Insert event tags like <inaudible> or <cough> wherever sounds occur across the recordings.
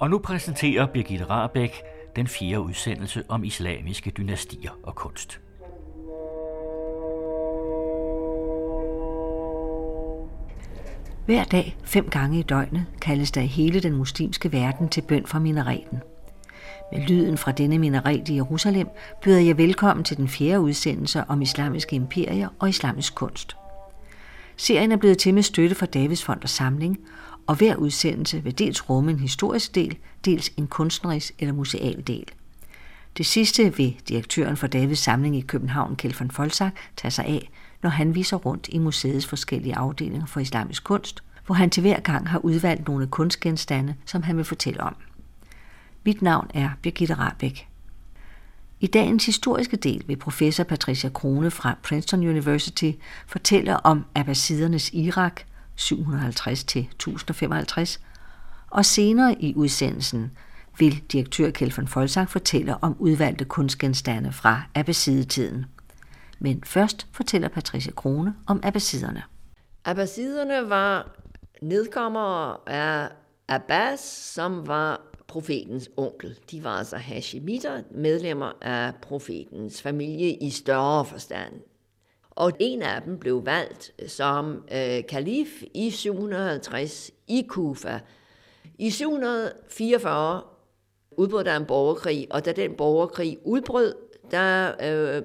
Og nu præsenterer Birgitte Rabeck den fjerde udsendelse om islamiske dynastier og kunst. Hver dag, fem gange i døgnet, kaldes der i hele den muslimske verden til bøn fra minareten. Med lyden fra denne minaret i Jerusalem byder jeg velkommen til den fjerde udsendelse om islamiske imperier og islamisk kunst. Serien er blevet til med støtte fra Davids Fond og Samling, og hver udsendelse vil dels rumme en historisk del, dels en kunstnerisk eller museal del. Det sidste vil direktøren for Davids Samling i København, Kjeld von Folsak, tage sig af, når han viser rundt i museets forskellige afdelinger for islamisk kunst, hvor han til hver gang har udvalgt nogle kunstgenstande, som han vil fortælle om. Mit navn er Birgitte Rabeck. I dagens historiske del vil professor Patricia Krone fra Princeton University fortælle om abbasidernes Irak 750 til 1055, og senere i udsendelsen vil direktør Kjeld von Folsak fortælle om udvalgte kunstgenstande fra abbasidetiden. Men først fortæller Patricia Krone om abbasiderne. Abbasiderne var nedkommere af Abbas, som var profetens onkel. De var altså Hashemitter, medlemmer af profetens familie i større forstand. Og en af dem blev valgt som øh, kalif i 750 i Kufa. I 744 udbrød der en borgerkrig, og da den borgerkrig udbrød, der øh,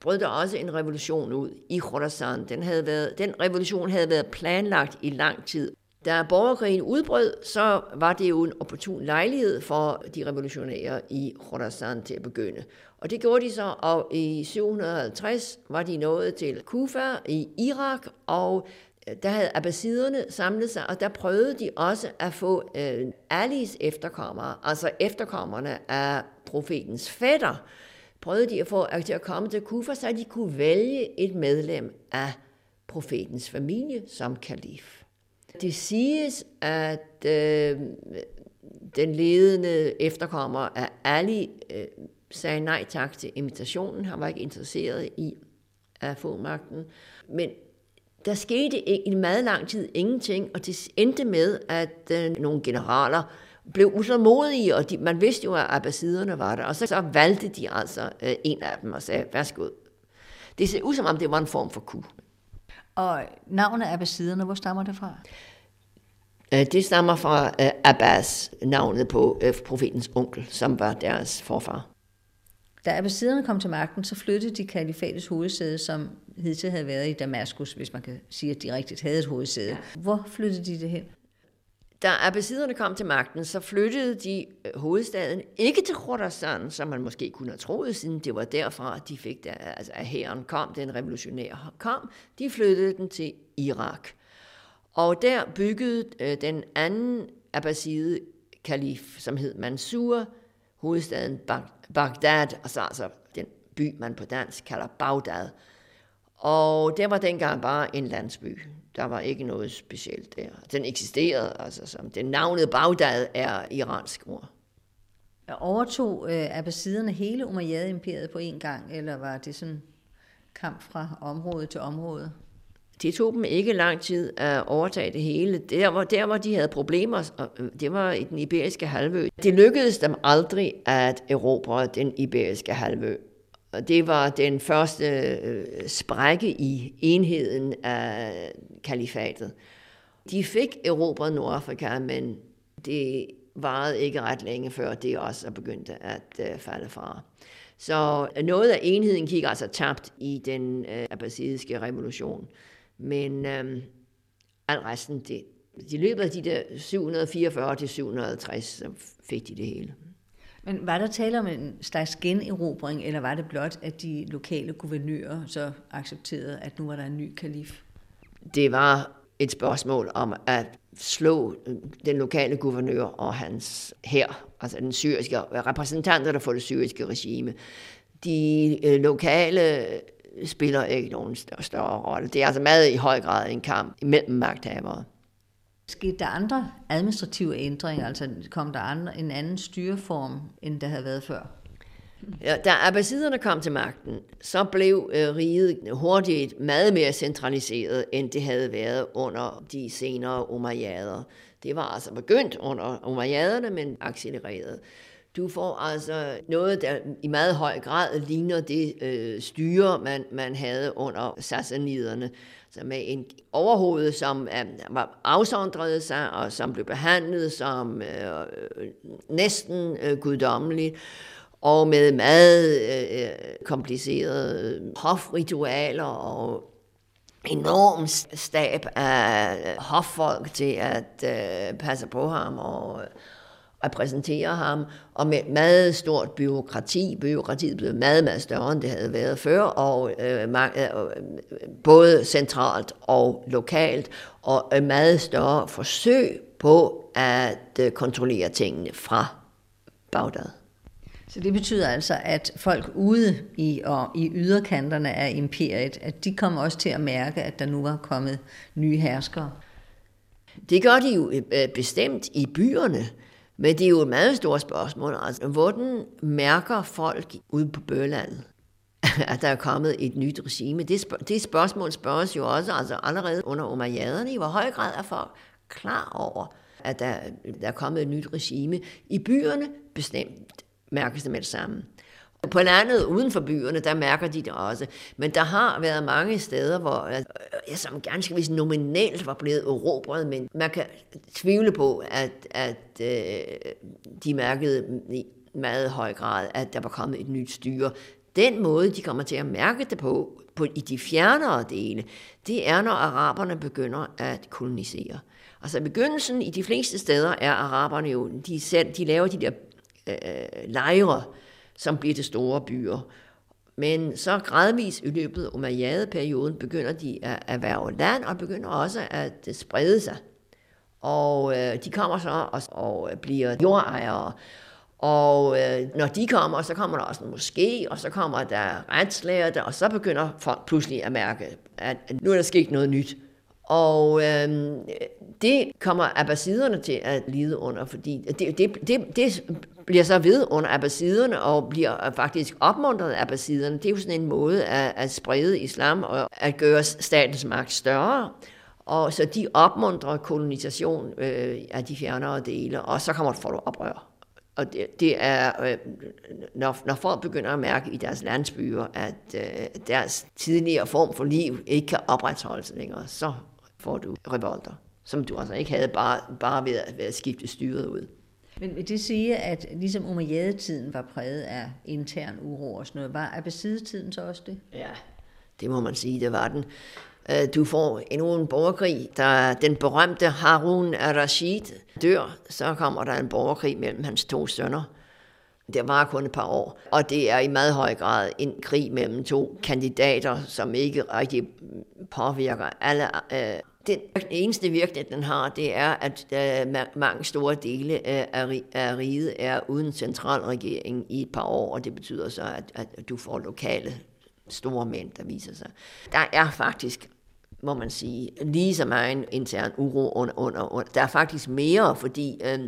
brød der også en revolution ud i Khorasan. Den, havde været, den revolution havde været planlagt i lang tid. Da borgerkrigen udbrød, så var det jo en opportun lejlighed for de revolutionære i Khorasan til at begynde. Og det gjorde de så, og i 750 var de nået til Kufa i Irak, og øh, der havde abbasiderne samlet sig, og der prøvede de også at få øh, Alis efterkommere, altså efterkommerne af profetens fætter, prøvede de at få øh, til at komme til Kufa, så de kunne vælge et medlem af profetens familie som kalif. Det siges, at øh, den ledende efterkommer af Ali øh, sagde nej tak til invitationen. Han var ikke interesseret i at få magten. Men der skete i meget lang tid ingenting, og det endte med, at øh, nogle generaler blev utålmodige, og de, man vidste jo, at abbasiderne var der, og så, så valgte de altså øh, en af dem og sagde, værsgo. Det ser ud som om, det var en form for ku. Og navnet abbasiderne, hvor stammer det fra? Øh, det stammer fra øh, Abbas, navnet på øh, profetens onkel, som var deres forfar. Da abbasiderne kom til magten, så flyttede de kalifatets hovedsæde, som hidtil havde været i Damaskus, hvis man kan sige, at de rigtigt havde et hovedsæde. Hvor flyttede de det hen? Da abbasiderne kom til magten, så flyttede de øh, hovedstaden ikke til Khorasan, som man måske kunne have troet, siden det var derfra, de fik der, altså at hæren kom, den revolutionære kom. De flyttede den til Irak. Og der byggede øh, den anden abbaside kalif, som hed Mansur, hovedstaden Bagdad, altså, altså den by, man på dansk kalder Bagdad. Og det var dengang bare en landsby. Der var ikke noget specielt der. Den eksisterede, altså som den navnet Bagdad er iransk ord. Overtog øh, abbasiderne hele Umayyad-imperiet på en gang, eller var det sådan kamp fra område til område? Det tog dem ikke lang tid at overtage det hele. Der hvor, der, hvor de havde problemer, øh, det var i den iberiske halvø. Det lykkedes dem aldrig at erobre den iberiske halvø. Og det var den første øh, sprække i enheden af kalifatet. De fik erobret Nordafrika, men det varede ikke ret længe før det også begyndte at øh, falde fra. Så noget af enheden gik altså tabt i den øh, abbasidiske revolution. Men øh, alt resten, det, de løbet af de der 744 til 760, så fik de det hele. Men var der tale om en slags generobring, eller var det blot, at de lokale guvernører så accepterede, at nu var der en ny kalif? Det var et spørgsmål om at slå øh, den lokale guvernør og hans her, altså den syriske øh, repræsentanter for det syriske regime. De øh, lokale spiller ikke nogen større rolle. Det er altså meget i høj grad en kamp mellem magthavere. Skete der andre administrative ændringer, altså kom der andre, en anden styreform, end der havde været før? Ja, da abbasiderne kom til magten, så blev øh, riget hurtigt meget mere centraliseret, end det havde været under de senere umayyader. Det var altså begyndt under umayyaderne, men accelereret. Du får altså noget, der i meget høj grad ligner det øh, styre, man, man havde under sassaniderne. Så med en overhoved, som øh, var afsondret sig, og som blev behandlet som øh, øh næsten øh, guddommeligt og med meget øh, øh, komplicerede hofritualer og enorm stab af hoffolk til at øh, passe på ham og at præsentere ham, og med meget stort byråkrati. Byråkratiet blev meget, meget større, end det havde været før, og øh, øh, både centralt og lokalt, og et meget større forsøg på at øh, kontrollere tingene fra Bagdad. Så det betyder altså, at folk ude i, og i yderkanterne af imperiet, at de kommer også til at mærke, at der nu var kommet nye herskere? Det gør de jo øh, bestemt i byerne, men det er jo et meget stort spørgsmål. Altså, hvordan mærker folk ude på Bøland, <laughs> at der er kommet et nyt regime? Det, spørg- det spørgsmål spørges jo også altså allerede under umayyaderne, i hvor høj grad er folk klar over, at der, der er kommet et nyt regime. I byerne bestemt mærkes det med det samme. På landet uden for byerne, der mærker de det også. Men der har været mange steder, hvor øh, jeg som ganske vist nominelt var blevet erobret, men man kan tvivle på, at, at øh, de mærkede i meget høj grad, at der var kommet et nyt styre. Den måde, de kommer til at mærke det på, på i de fjernere dele, det er, når araberne begynder at kolonisere. Altså i begyndelsen, i de fleste steder, er araberne jo, de, selv, de laver de der øh, lejre, som bliver til store byer. Men så gradvist i løbet af Umayyad-perioden begynder de at erhverve land, og begynder også at sprede sig. Og øh, de kommer så og, og bliver jordejere. Og øh, når de kommer, så kommer der også en moské, og så kommer der retslærte, og så begynder folk pludselig at mærke, at nu er der sket noget nyt. Og øh, det kommer abbasiderne til at lide under, fordi det, det, det, det bliver så ved under abbasiderne og bliver faktisk opmuntret af abbasiderne. Det er jo sådan en måde at, at sprede islam og at gøre statens magt større. Og så de opmuntrer kolonisation øh, af de fjernere dele, og så kommer der folk oprør. Og det, det er, øh, når, når folk begynder at mærke i deres landsbyer, at øh, deres tidligere form for liv ikke kan opretholdes længere, så får du revolter, som du altså ikke havde bare, bare ved, at, ved at skifte styret ud. Men vil det sige, at ligesom Umayyad-tiden var præget af intern uro og sådan noget, var Abbasid-tiden så også det? Ja, det må man sige, det var den. Øh, du får endnu en borgerkrig, da den berømte Harun al-Rashid dør, så kommer der en borgerkrig mellem hans to sønner. Det var kun et par år, og det er i meget høj grad en krig mellem to kandidater, som ikke rigtig påvirker alle øh, den eneste virkning, den har, det er, at øh, mange store dele øh, af, af riget er uden centralregering i et par år, og det betyder så, at, at du får lokale store mænd, der viser sig. Der er faktisk må man sige, lige så meget intern uro under, under, under. Der er faktisk mere, fordi øh,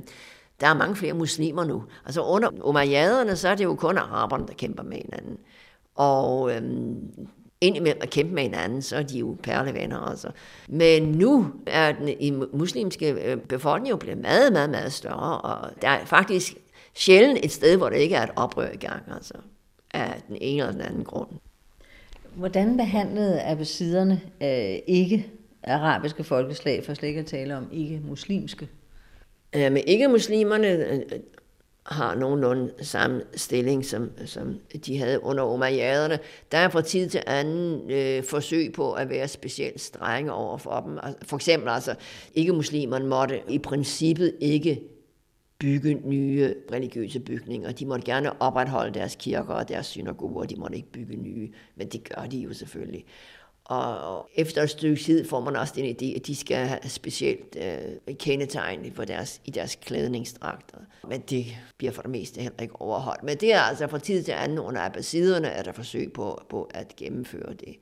der er mange flere muslimer nu. Altså under umayyaderne, så er det jo kun araberne, der kæmper med hinanden. Og øhm, indimellem at kæmpe med hinanden, så er de jo perlevenner. Altså. Men nu er den muslimske øh, befolkning jo blevet meget, meget, meget større, og der er faktisk sjældent et sted, hvor der ikke er et oprør i gang, altså, af den ene eller den anden grund. Hvordan behandlede abbasiderne øh, ikke arabiske folkeslag, for slet ikke at tale om ikke-muslimske? Øh, men ikke-muslimerne øh, øh, har nogenlunde samme stilling, som, som de havde under umayyaderne. Der er fra tid til anden øh, forsøg på at være specielt strenge over for dem. Altså, for eksempel altså, ikke-muslimerne måtte i princippet ikke bygge nye religiøse bygninger. De måtte gerne opretholde deres kirker og deres synagoger, de måtte ikke bygge nye, men det gør de jo selvfølgelig. Og efter et stykke tid får man også den idé, at de skal have specielt øh, kendetegn for deres, i deres klædningsdragter. Men det bliver for det meste heller ikke overholdt. Men det er altså fra tid til anden under abbasiderne, at der forsøg på, på at gennemføre det.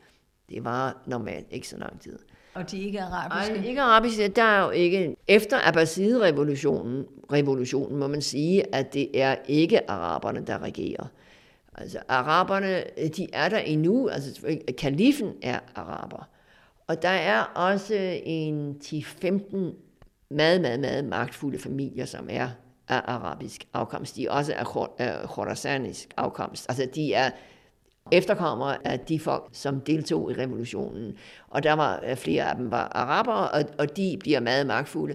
Det var normalt ikke så lang tid. Og de ikke arabiske? Ej, ikke arabiske, der er jo ikke... Efter Abbasid-revolutionen, revolutionen, må man sige, at det er ikke araberne, der regerer. Altså araberne, øh, de er der endnu, altså kalifen er araber. Og der er også en 10-15 meget, meget, meget magtfulde familier, som er af arabisk afkomst. De er også af khorasanisk afkomst. Altså de er efterkommere af de folk, som deltog i revolutionen. Og der var øh, flere af dem var arabere, og, og de bliver meget magtfulde.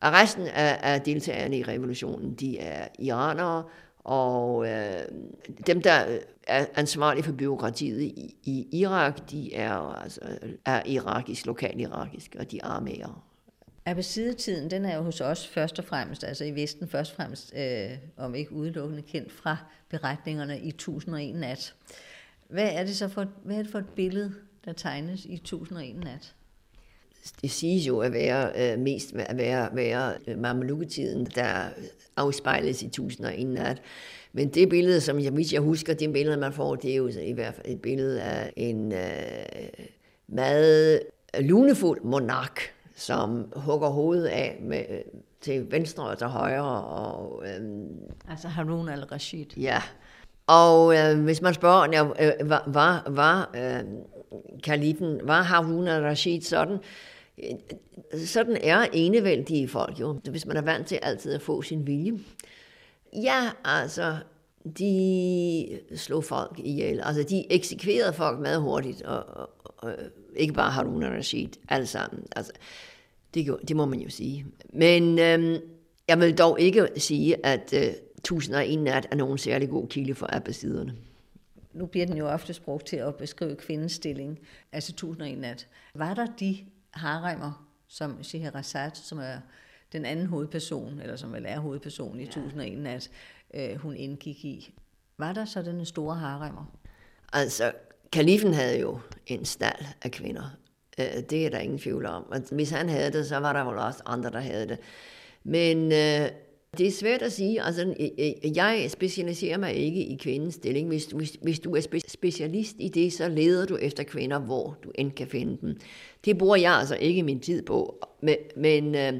Og resten af, af deltagerne i revolutionen, de er iranere, og øh, dem, der er ansvarlige for byråkratiet i, i Irak, de er, altså, er irakisk, lokal irakisk, og de armerer. Abbasidetiden, den er jo hos os først og fremmest, altså i Vesten først og fremmest, øh, om ikke udelukkende kendt fra beretningerne i 1001 nat. Hvad er det så for, hvad er det for et billede, der tegnes i 1001 nat? Det siges jo at være øh, mest at være, være øh, Mameluketiden, der afspejles i 1001 nat. Men det billede, som jeg, hvis jeg husker, det billede, man får, det er jo i hvert fald et billede af en øh, meget lunefuld monark, som hugger hovedet af med, til venstre og til højre. Og, øhm, altså Harun al-Rashid. Ja, og øh, hvis man spørger, ja, øh, var, var, var øh, kalifen, var Harun al-Rashid sådan, øh, sådan er enevældige folk jo, hvis man er vant til altid at få sin vilje. Ja, altså, de slog folk ihjel. Altså, de eksekverede folk meget hurtigt, og, og, og ikke bare Harun al-Rashid, alle sammen. Altså, det, det må man jo sige. Men øhm, jeg vil dog ikke sige, at øh, 1001 nat er nogen særlig god kilde for abbasiderne. Nu bliver den jo ofte brugt til at beskrive kvindens stilling, altså 1001 nat. Var der de haremer, som Scheherazade, som er den anden hovedperson, eller som vel er hovedperson i ja. 1001 nat, øh, hun indgik i. Var der så den store haremer? Altså, kalifen havde jo en stald af kvinder. Øh, det er der ingen tvivl om. Og hvis han havde det, så var der vel også andre, der havde det. Men øh, det er svært at sige. Altså, jeg specialiserer mig ikke i kvindens stilling. Hvis, hvis, hvis du er specialist i det, så leder du efter kvinder, hvor du end kan finde dem. Det bruger jeg altså ikke min tid på. Men, men øh,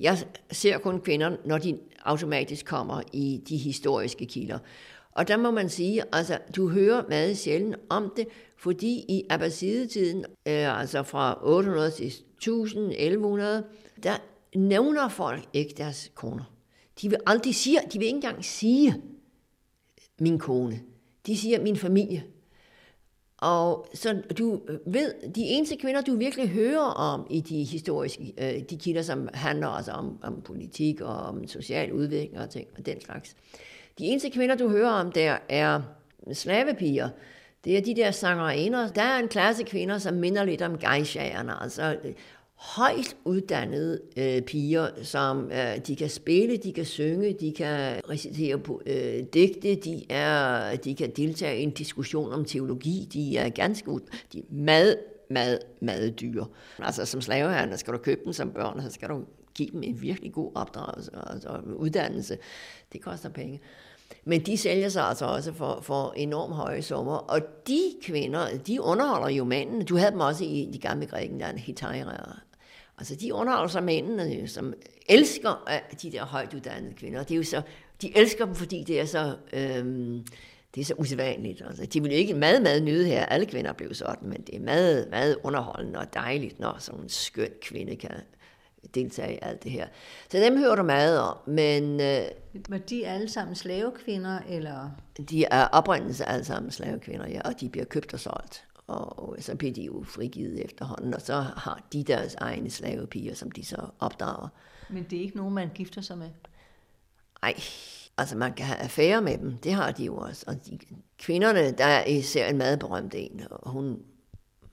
jeg ser kun kvinder, når de automatisk kommer i de historiske kilder. Og der må man sige, altså du hører meget sjældent om det, fordi i Abbasidetiden, øh, altså fra 800 til 1000, 1100, der nævner folk ikke deres koner. De vil aldrig sige, de vil ikke engang sige min kone. De siger min familie. Og så du ved, de eneste kvinder, du virkelig hører om i de historiske, øh, de kilder, som handler altså om, om politik og om social udvikling og ting og den slags. De eneste kvinder, du hører om der, er slavepiger. Det er de der sangerinder. Der er en klasse kvinder, som minder lidt om geishaerne, altså højt uddannede øh, piger, som øh, de kan spille, de kan synge, de kan recitere på øh, digte, de, er, de kan deltage i en diskussion om teologi, de er ganske ud, de er meget, meget, meget dyre. Altså som slaveherre, skal du købe dem som børn, så skal du give dem en virkelig god opdragelse og altså, uddannelse. Det koster penge. Men de sælger sig altså også for, for enormt høje summer. Og de kvinder, de underholder jo manden. Du havde dem også i de gamle Grækenland, Hetaira Altså, de underholder sig mændene, som elsker de der højt uddannede kvinder. Det er jo så, de elsker dem, fordi det er så, øhm, det er så usædvanligt. Altså, de vil ikke meget, meget nyde her. Alle kvinder blev sådan, men det er meget, meget underholdende og dejligt, når sådan en skøn kvinde kan deltage i alt det her. Så dem hører du meget om, men... Øh, Var de alle sammen slavekvinder, eller? De er oprindelse alle sammen slavekvinder, ja, og de bliver købt og solgt og så bliver de jo frigivet efterhånden, og så har de deres egne slavepiger, som de så opdrager. Men det er ikke nogen, man gifter sig med? Nej, altså man kan have affære med dem, det har de jo også. Og de, kvinderne, der er især en meget berømt en, og hun,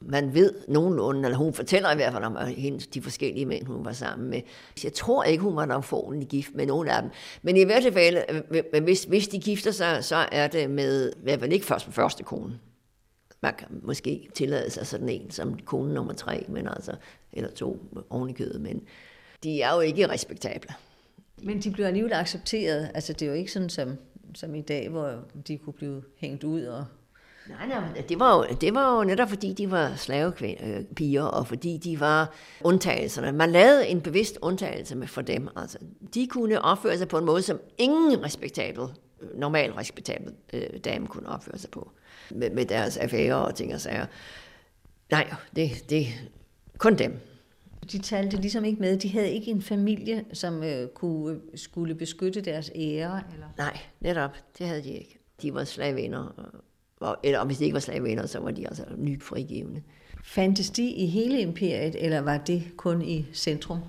man ved nogenlunde, eller hun fortæller i hvert fald om hendes, de forskellige mænd, hun var sammen med. Jeg tror ikke, hun var nok forhåndelig gift med nogen af dem. Men i hvert fald, hvis, hvis de gifter sig, så er det med, i hvert fald ikke først med første kone man kan måske tillade sig sådan en som kone nummer tre, men altså, eller to oven i kødet, men de er jo ikke respektable. Men de bliver alligevel accepteret. Altså, det er jo ikke sådan som, som i dag, hvor de kunne blive hængt ud og Nej, nej, det var, jo, det var jo netop fordi, de var slavepiger, og fordi de var undtagelserne. Man lavede en bevidst undtagelse for dem. Altså, de kunne opføre sig på en måde, som ingen respektabel normalt respektabel øh, dame kunne opføre sig på. Med, med deres affærer og ting og sager. Nej, det, det kun dem. De talte ligesom ikke med. De havde ikke en familie, som øh, kunne, skulle beskytte deres ære? Eller? Nej, netop. Det havde de ikke. De var slavinder. Og, eller hvis de ikke var slavinder, så var de altså nyfrigivende. Fandtes de i hele imperiet, eller var det kun i centrum?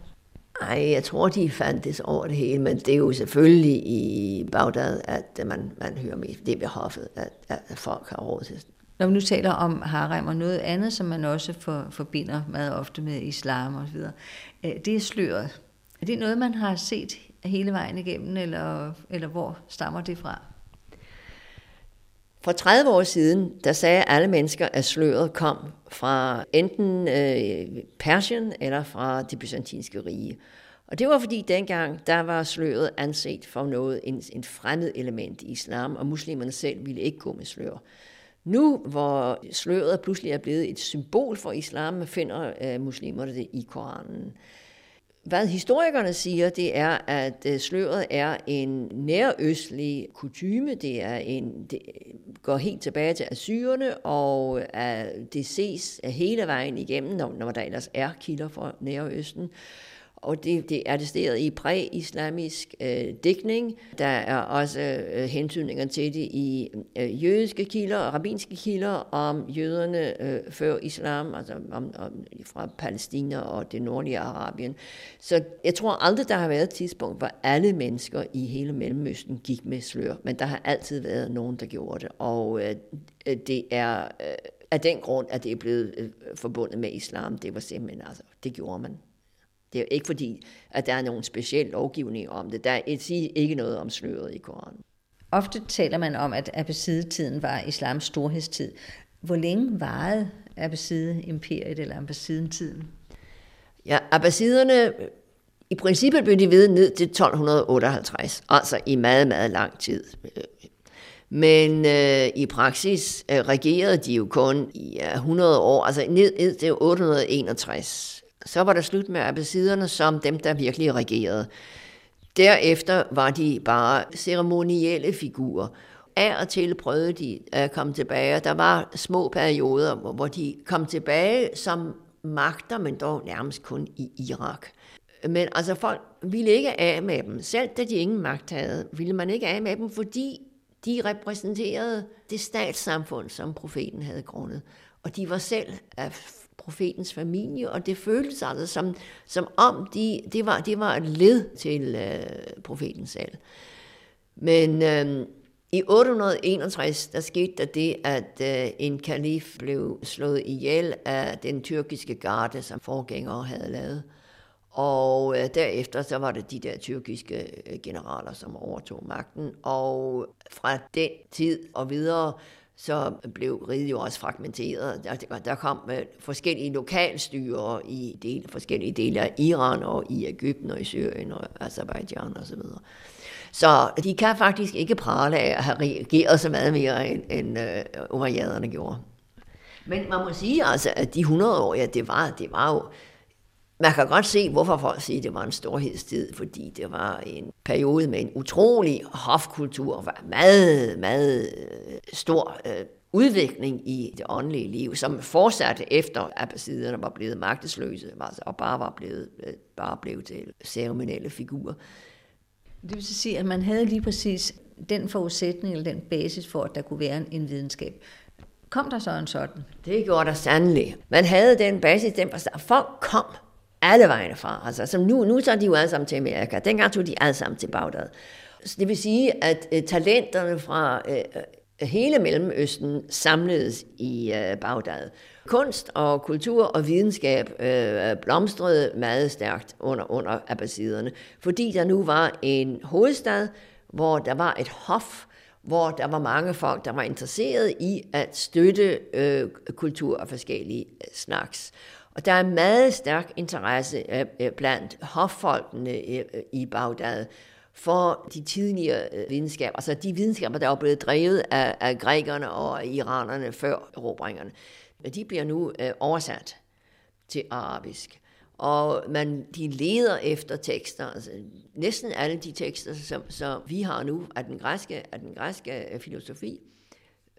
Nej, jeg tror, de fandtes over det hele, men det er jo selvfølgelig i Bagdad, at man, man hører mest. Det ved hoffet, at, at folk har råd til når vi nu taler om harem og noget andet, som man også for, forbinder meget ofte med islam og så videre, øh, det er sløret. Er det noget, man har set hele vejen igennem, eller, eller hvor stammer det fra? For 30 år siden, der sagde alle mennesker, at sløret kom fra enten øh, Persien eller fra det byzantinske rige. Og det var fordi dengang, der var sløret anset for noget, en, en fremmed element i islam, og muslimerne selv ville ikke gå med slør. Nu, hvor sløret pludselig er blevet et symbol for islam, finder øh, muslimerne det i Koranen. Hvad historikerne siger, det er, at øh, sløret er en nærøstlig kutyme. Det, er en, det går helt tilbage til Assyrerne, og uh, det ses hele vejen igennem, når, når der ellers er kilder fra Nærøsten og det, det er arresteret i præ-islamisk øh, dækning. Der er også øh, hentydninger til det i øh, jødiske kilder og rabbinske kilder om jøderne øh, før islam, altså om, om, fra Palæstina og det nordlige Arabien. Så jeg tror aldrig, der har været et tidspunkt, hvor alle mennesker i hele Mellemøsten gik med slør, men der har altid været nogen, der gjorde det, og øh, det er øh, af den grund, at det er blevet øh, forbundet med islam. Det var simpelthen, altså, det gjorde man. Det er ikke fordi, at der er nogen speciel lovgivning om det. Der er ikke noget om sløret i Koranen. Ofte taler man om, at Abbasidetiden var islams storhedstid. Hvor længe varede Abbaside-imperiet eller Abbasidetiden? Ja, Abbasiderne, i princippet blev de ved ned til 1258, altså i meget, meget lang tid. Men øh, i praksis øh, regerede de jo kun i ja, 100 år, altså ned, ned til 861 så var der slut med abbasiderne som dem, der virkelig regerede. Derefter var de bare ceremonielle figurer. Af og til prøvede de at komme tilbage. Der var små perioder, hvor de kom tilbage som magter, men dog nærmest kun i Irak. Men altså folk ville ikke af med dem. Selv da de ingen magt havde, ville man ikke af med dem, fordi de repræsenterede det statssamfund, som profeten havde grundet. Og de var selv af profetens familie, og det føltes altså som, som om de, det, var, det var et led til øh, profeten selv. Men øh, i 861, der skete der det, at øh, en kalif blev slået ihjel af den tyrkiske garde, som forgængere havde lavet. Og øh, derefter så var det de der tyrkiske øh, generaler, som overtog magten. Og fra den tid og videre, så blev riget jo også fragmenteret. Der, der kom øh, forskellige lokalstyre i del, forskellige dele af Iran og i Ægypten og i Syrien og Azerbaijan osv. Så, så de kan faktisk ikke prale af at have reageret så meget mere, end, end øh, uh, umayyaderne gjorde. Men man må sige altså, at de 100 år, ja, det var, det var jo man kan godt se, hvorfor folk siger, at det var en storhedstid, fordi det var en periode med en utrolig hofkultur, og meget, meget øh, stor øh, udvikling i det åndelige liv, som fortsatte efter, at abbasiderne var blevet magtesløse, altså, og bare var blevet, øh, bare blevet til ceremonielle figurer. Det vil sige, at man havde lige præcis den forudsætning, eller den basis for, at der kunne være en videnskab. Kom der så en sådan? Det gjorde der sandelig. Man havde den basis, den var, folk kom alle vegne fra. Altså, som nu, nu tager de jo alle sammen til Amerika. Dengang tog de alle sammen til Bagdad. Så det vil sige, at uh, talenterne fra uh, hele Mellemøsten samledes i uh, Bagdad. Kunst og kultur og videnskab uh, blomstrede meget stærkt under, under abbasiderne, fordi der nu var en hovedstad, hvor der var et hof, hvor der var mange folk, der var interesseret i at støtte øh, kultur af forskellige slags. Og der er meget stærk interesse øh, øh blandt hoffolkene øh, i Bagdad for de tidligere øh, videnskaber, altså de videnskaber, der er blevet drevet af, af grækerne og iranerne før erobringerne. De bliver nu øh, oversat til arabisk. og man, de leder efter tekster. Altså, næsten alle de tekster, som, som vi har nu, af den græske, af den græske filosofi,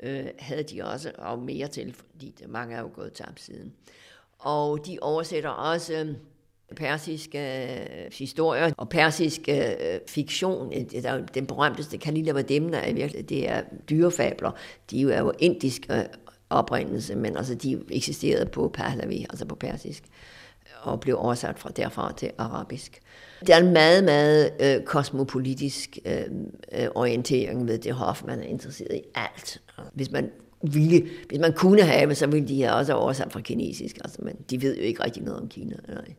øh, havde de også, og mere til, fordi mange er jo gået tabt siden. Og de oversætter også øhm, persiske øh, historier og persisk øh, fiktion. Øh, den berømteste Kalila Vademna er virkelig, det er dyrefabler. De er jo indisk øh, oprindelse, men altså de eksisterede på Pahlavi, altså på persisk, og blev oversat fra derfra til arabisk. Der er en meget, meget øh, kosmopolitisk øh, orientering ved det hof. Man er interesseret i alt. Hvis man ville, hvis man kunne have, så ville de have også oversat fra kinesisk. Altså, men de ved jo ikke rigtig noget om Kina. Nej.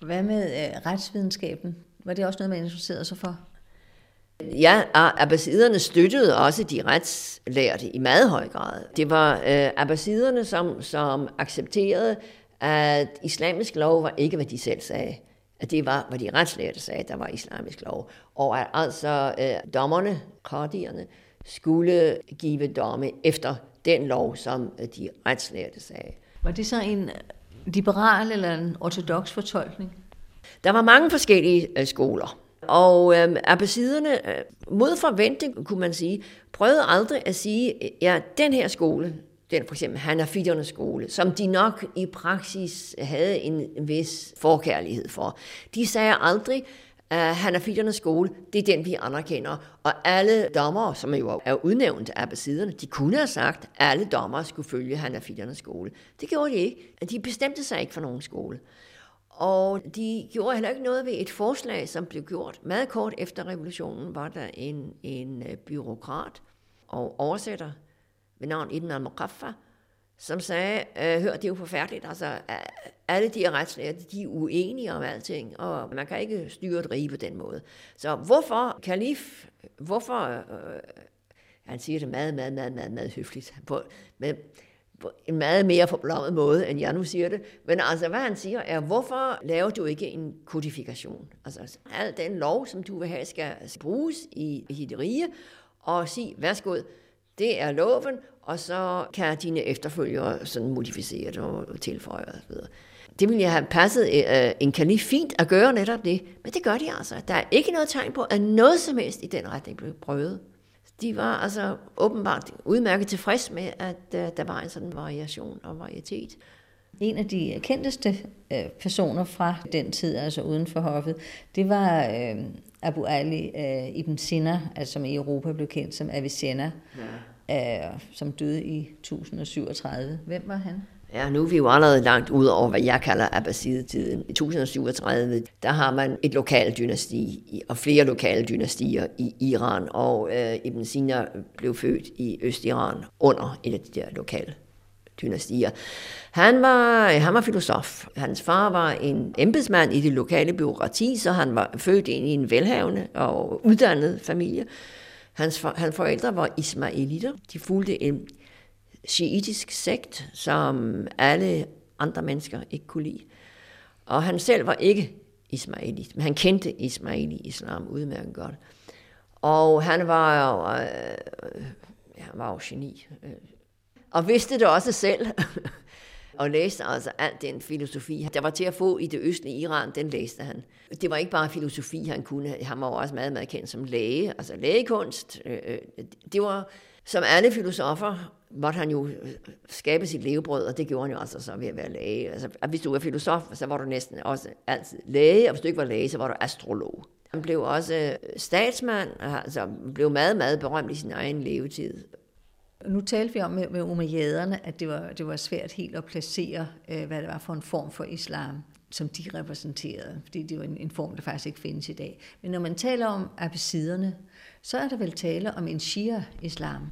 Hvad med øh, retsvidenskaben? Var det også noget, man interesserede sig for? Ja, abbasiderne støttede også de retslærte i meget høj grad. Det var øh, abbasiderne, som, som accepterede, at islamisk lov var ikke, hvad de selv sagde. At det var, hvad de retslærte sagde, der var islamisk lov. Og at altså øh, dommerne, kardierne, skulle give domme efter den lov, som de retslærte sagde. Var det så en liberal eller en ortodox fortolkning? Der var mange forskellige øh, skoler. Og øh, abbasiderne, øh, mod forventning kunne man sige, prøvede aldrig at sige, ja, den her skole, den for eksempel Hanafidernes skole, som de nok i praksis havde en vis forkærlighed for. De sagde aldrig, at Hanafiternes skole, det er den, vi anerkender. Og alle dommere, som jo er udnævnt af abbasiderne, de kunne have sagt, at alle dommere skulle følge Hanafiternes skole. Det gjorde de ikke. De bestemte sig ikke for nogen skole. Og de gjorde heller ikke noget ved et forslag, som blev gjort. Meget kort efter revolutionen var der en, en øh, byråkrat og oversætter ved navn Ibn al-Muqaffa, som sagde, øh, hør, det er jo forfærdeligt, altså øh, alle de retslærte, de er uenige om alting, og man kan ikke styre et rige på den måde. Så hvorfor kalif, hvorfor, øh, han siger det meget, meget, meget, meget, meget høfligt, på, med, på en meget mere forblommet måde, end jeg nu siger det, men altså, hvad han siger er, hvorfor laver du ikke en kodifikation? Altså, al den lov, som du vil have, skal bruges i, i dit rige, og sige, værsgo, det er loven, og så kan dine efterfølgere sådan modificere det og tilføje osv. Det ville jeg have passet uh, en kalif fint at gøre netop det, men det gør de altså. Der er ikke noget tegn på, at noget som helst i den retning blev prøvet. De var altså åbenbart udmærket tilfreds med, at uh, der var en sådan variation og varietet. En af de kendteste uh, personer fra den tid, altså uden for hoffet, det var uh, Abu Ali uh, Ibn Sina, altså som i Europa blev kendt som Avicenna. Ja øh, som døde i 1037. Hvem var han? Ja, nu er vi jo allerede langt ud over, hvad jeg kalder Abbasidetiden. I 1037, der har man et lokalt dynasti, og flere lokale dynastier i Iran, og øh, Ibn Sina blev født i Øst-Iran under et af de der lokale dynastier. Han var, han var filosof. Hans far var en embedsmand i det lokale byråkrati, så han var født ind i en velhavende og uddannet familie. Hans, for, hans forældre var ismailitter. De fulgte en shiitisk sekt, som alle andre mennesker ikke kunne lide. Og han selv var ikke ismailit, men han kendte ismaili-islam udmærket godt. Og han var jo, øh, han var jo geni. Øh, og vidste det også selv. <laughs> og læste altså alt den filosofi, der var til at få i det østlige Iran, den læste han. Det var ikke bare filosofi, han kunne. Han var også meget, meget kendt som læge, altså lægekunst. Øh, øh det var, som alle filosofer, måtte han jo øh, skabe sit levebrød, og det gjorde han jo altså så ved at være læge. Altså, hvis du var filosof, så var du næsten også altid læge, og hvis du ikke var læge, så var du astrolog. Han blev også øh, statsmand, altså blev meget, meget berømt i sin egen levetid. Nu talte vi om med, med umayyaderne, at det var, det var svært helt at placere, øh, hvad det var for en form for islam, som de repræsenterede, fordi det var en, en form, der faktisk ikke findes i dag. Men når man taler om abbasiderne, så er der vel tale om en shia-islam.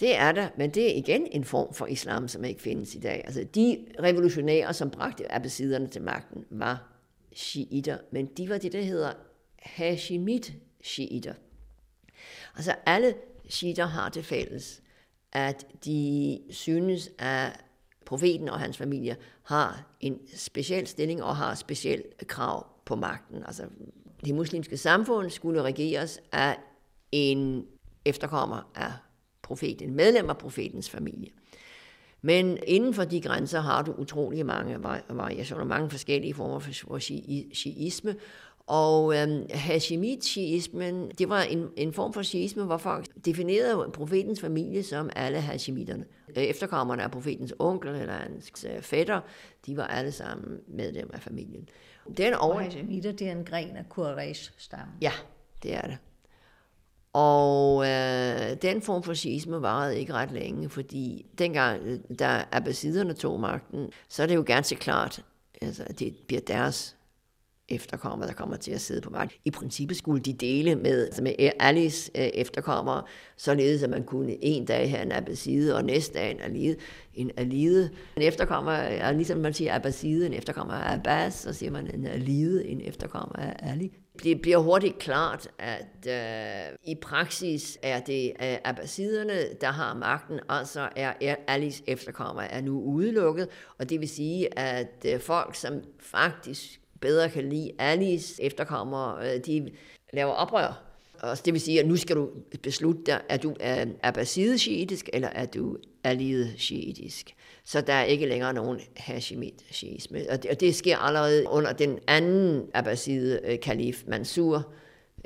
Det er der, men det er igen en form for islam, som ikke findes i dag. Altså de revolutionære, som bragte abbasiderne til magten, var shiitter, men de var det, der hedder hashimit shiitter. Altså alle shiitter har det fælles, at de synes, at profeten og hans familie har en speciel stilling og har speciel krav på magten. Altså, det muslimske samfund skulle regeres af en efterkommer af profeten, en medlem af profetens familie. Men inden for de grænser har du utrolig mange variationer, mange forskellige former for shiisme, og øhm, Hashemit-shiismen, det var en, en form for shiisme, hvor folk definerede profetens familie som alle Hashemitterne. Efterkommerne af profetens onkel eller hans øh, fætter, de var alle sammen medlemmer af familien. Den over... Og Hashemitter, det er en gren af Quraysh-stammen. Ja, det er det. Og øh, den form for schisme varede ikke ret længe, fordi dengang, øh, da abbasiderne tog magten, så er det jo ganske klart, altså, at det bliver deres efterkommere, der kommer til at sidde på magten. I princippet skulle de dele med, altså med Alis øh, efterkommere, således at man kunne en dag have en abbaside, og næste dag en alide. En alide. En efterkommer er ligesom man siger abbaside, en efterkommer af Abbas, så siger man en alide, en efterkommer af Ali. Det bliver hurtigt klart, at øh, i praksis er det øh, abbasiderne, der har magten, altså er Alis efterkommer er nu udelukket, og det vil sige, at øh, folk, som faktisk bedre kan lide Alis efterkommere, øh, de laver oprør. Og det vil sige, at nu skal du beslutte dig, er du øh, abbaside shiitisk eller er du alide shiitisk. Så der er ikke længere nogen hashemit shiisme. Og det, og det sker allerede under den anden abbaside øh, kalif Mansur,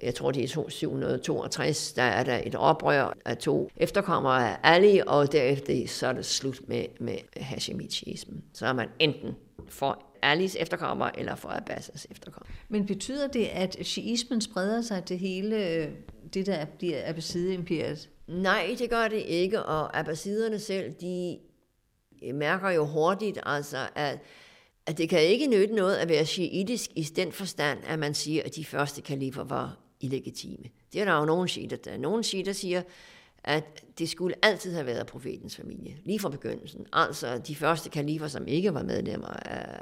jeg tror det er 762, der er der et oprør af to efterkommere af Ali, og derefter så er det slut med, med Hashemit-shiismen. Så er man enten for Alis efterkommere eller for Abbas' efterkommere. Men betyder det, at shiismen spreder sig til hele øh, det, der bliver Abbaside-imperiet? Nej, det gør det ikke, og abbasiderne selv, de mærker jo hurtigt, altså, at, at det kan ikke nytte noget at være shiitisk i den forstand, at man siger, at de første kalifer var illegitime. Det er der jo nogle shiiter, der. Nogle shiiter siger, at det skulle altid have været profetens familie, lige fra begyndelsen. Altså de første kalifer, som ikke var medlemmer af,